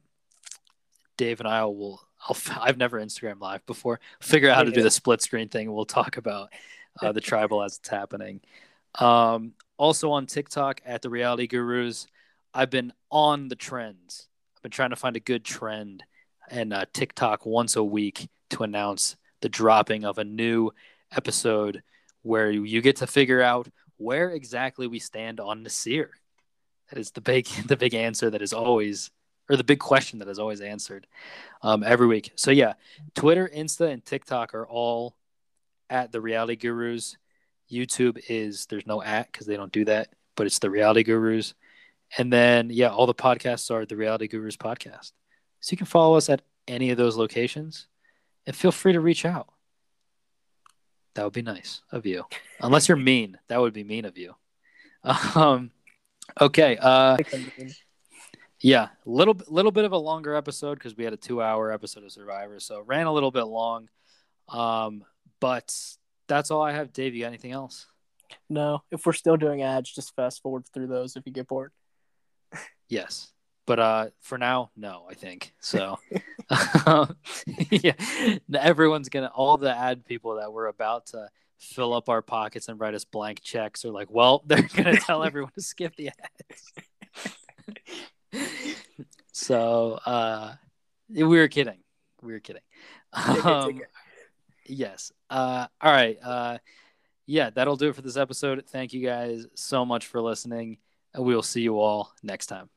Dave and I will. I'll, I've never Instagram live before. Figure out how to do the split screen thing. We'll talk about uh, the (laughs) tribal as it's happening. Um, also on TikTok at the Reality Gurus, I've been on the trends. I've been trying to find a good trend and uh, TikTok once a week to announce the dropping of a new episode where you get to figure out where exactly we stand on Naseer. That is the big (laughs) the big answer that is always or the big question that is always answered um, every week. So yeah, Twitter, Insta, and TikTok are all at the Reality Gurus. YouTube is there's no at because they don't do that, but it's the Reality Gurus. And then yeah, all the podcasts are the Reality Gurus podcast. So you can follow us at any of those locations, and feel free to reach out. That would be nice of you. Unless you're mean, that would be mean of you. (laughs) Um, okay. Uh, yeah, little little bit of a longer episode because we had a two hour episode of Survivor, so ran a little bit long. Um, but that's all I have. Dave, you got anything else? No, if we're still doing ads, just fast forward through those if you get bored. Yes, but uh, for now, no. I think so. (laughs) (laughs) yeah, everyone's gonna. All the ad people that were about to fill up our pockets and write us blank checks are like, well, (laughs) they're gonna tell everyone to skip the ads. (laughs) so uh, we were kidding. We were kidding. Take it, Um, take it. yes. Uh, all right. Uh, yeah, that'll do it for this episode. Thank you guys so much for listening, and we will see you all next time.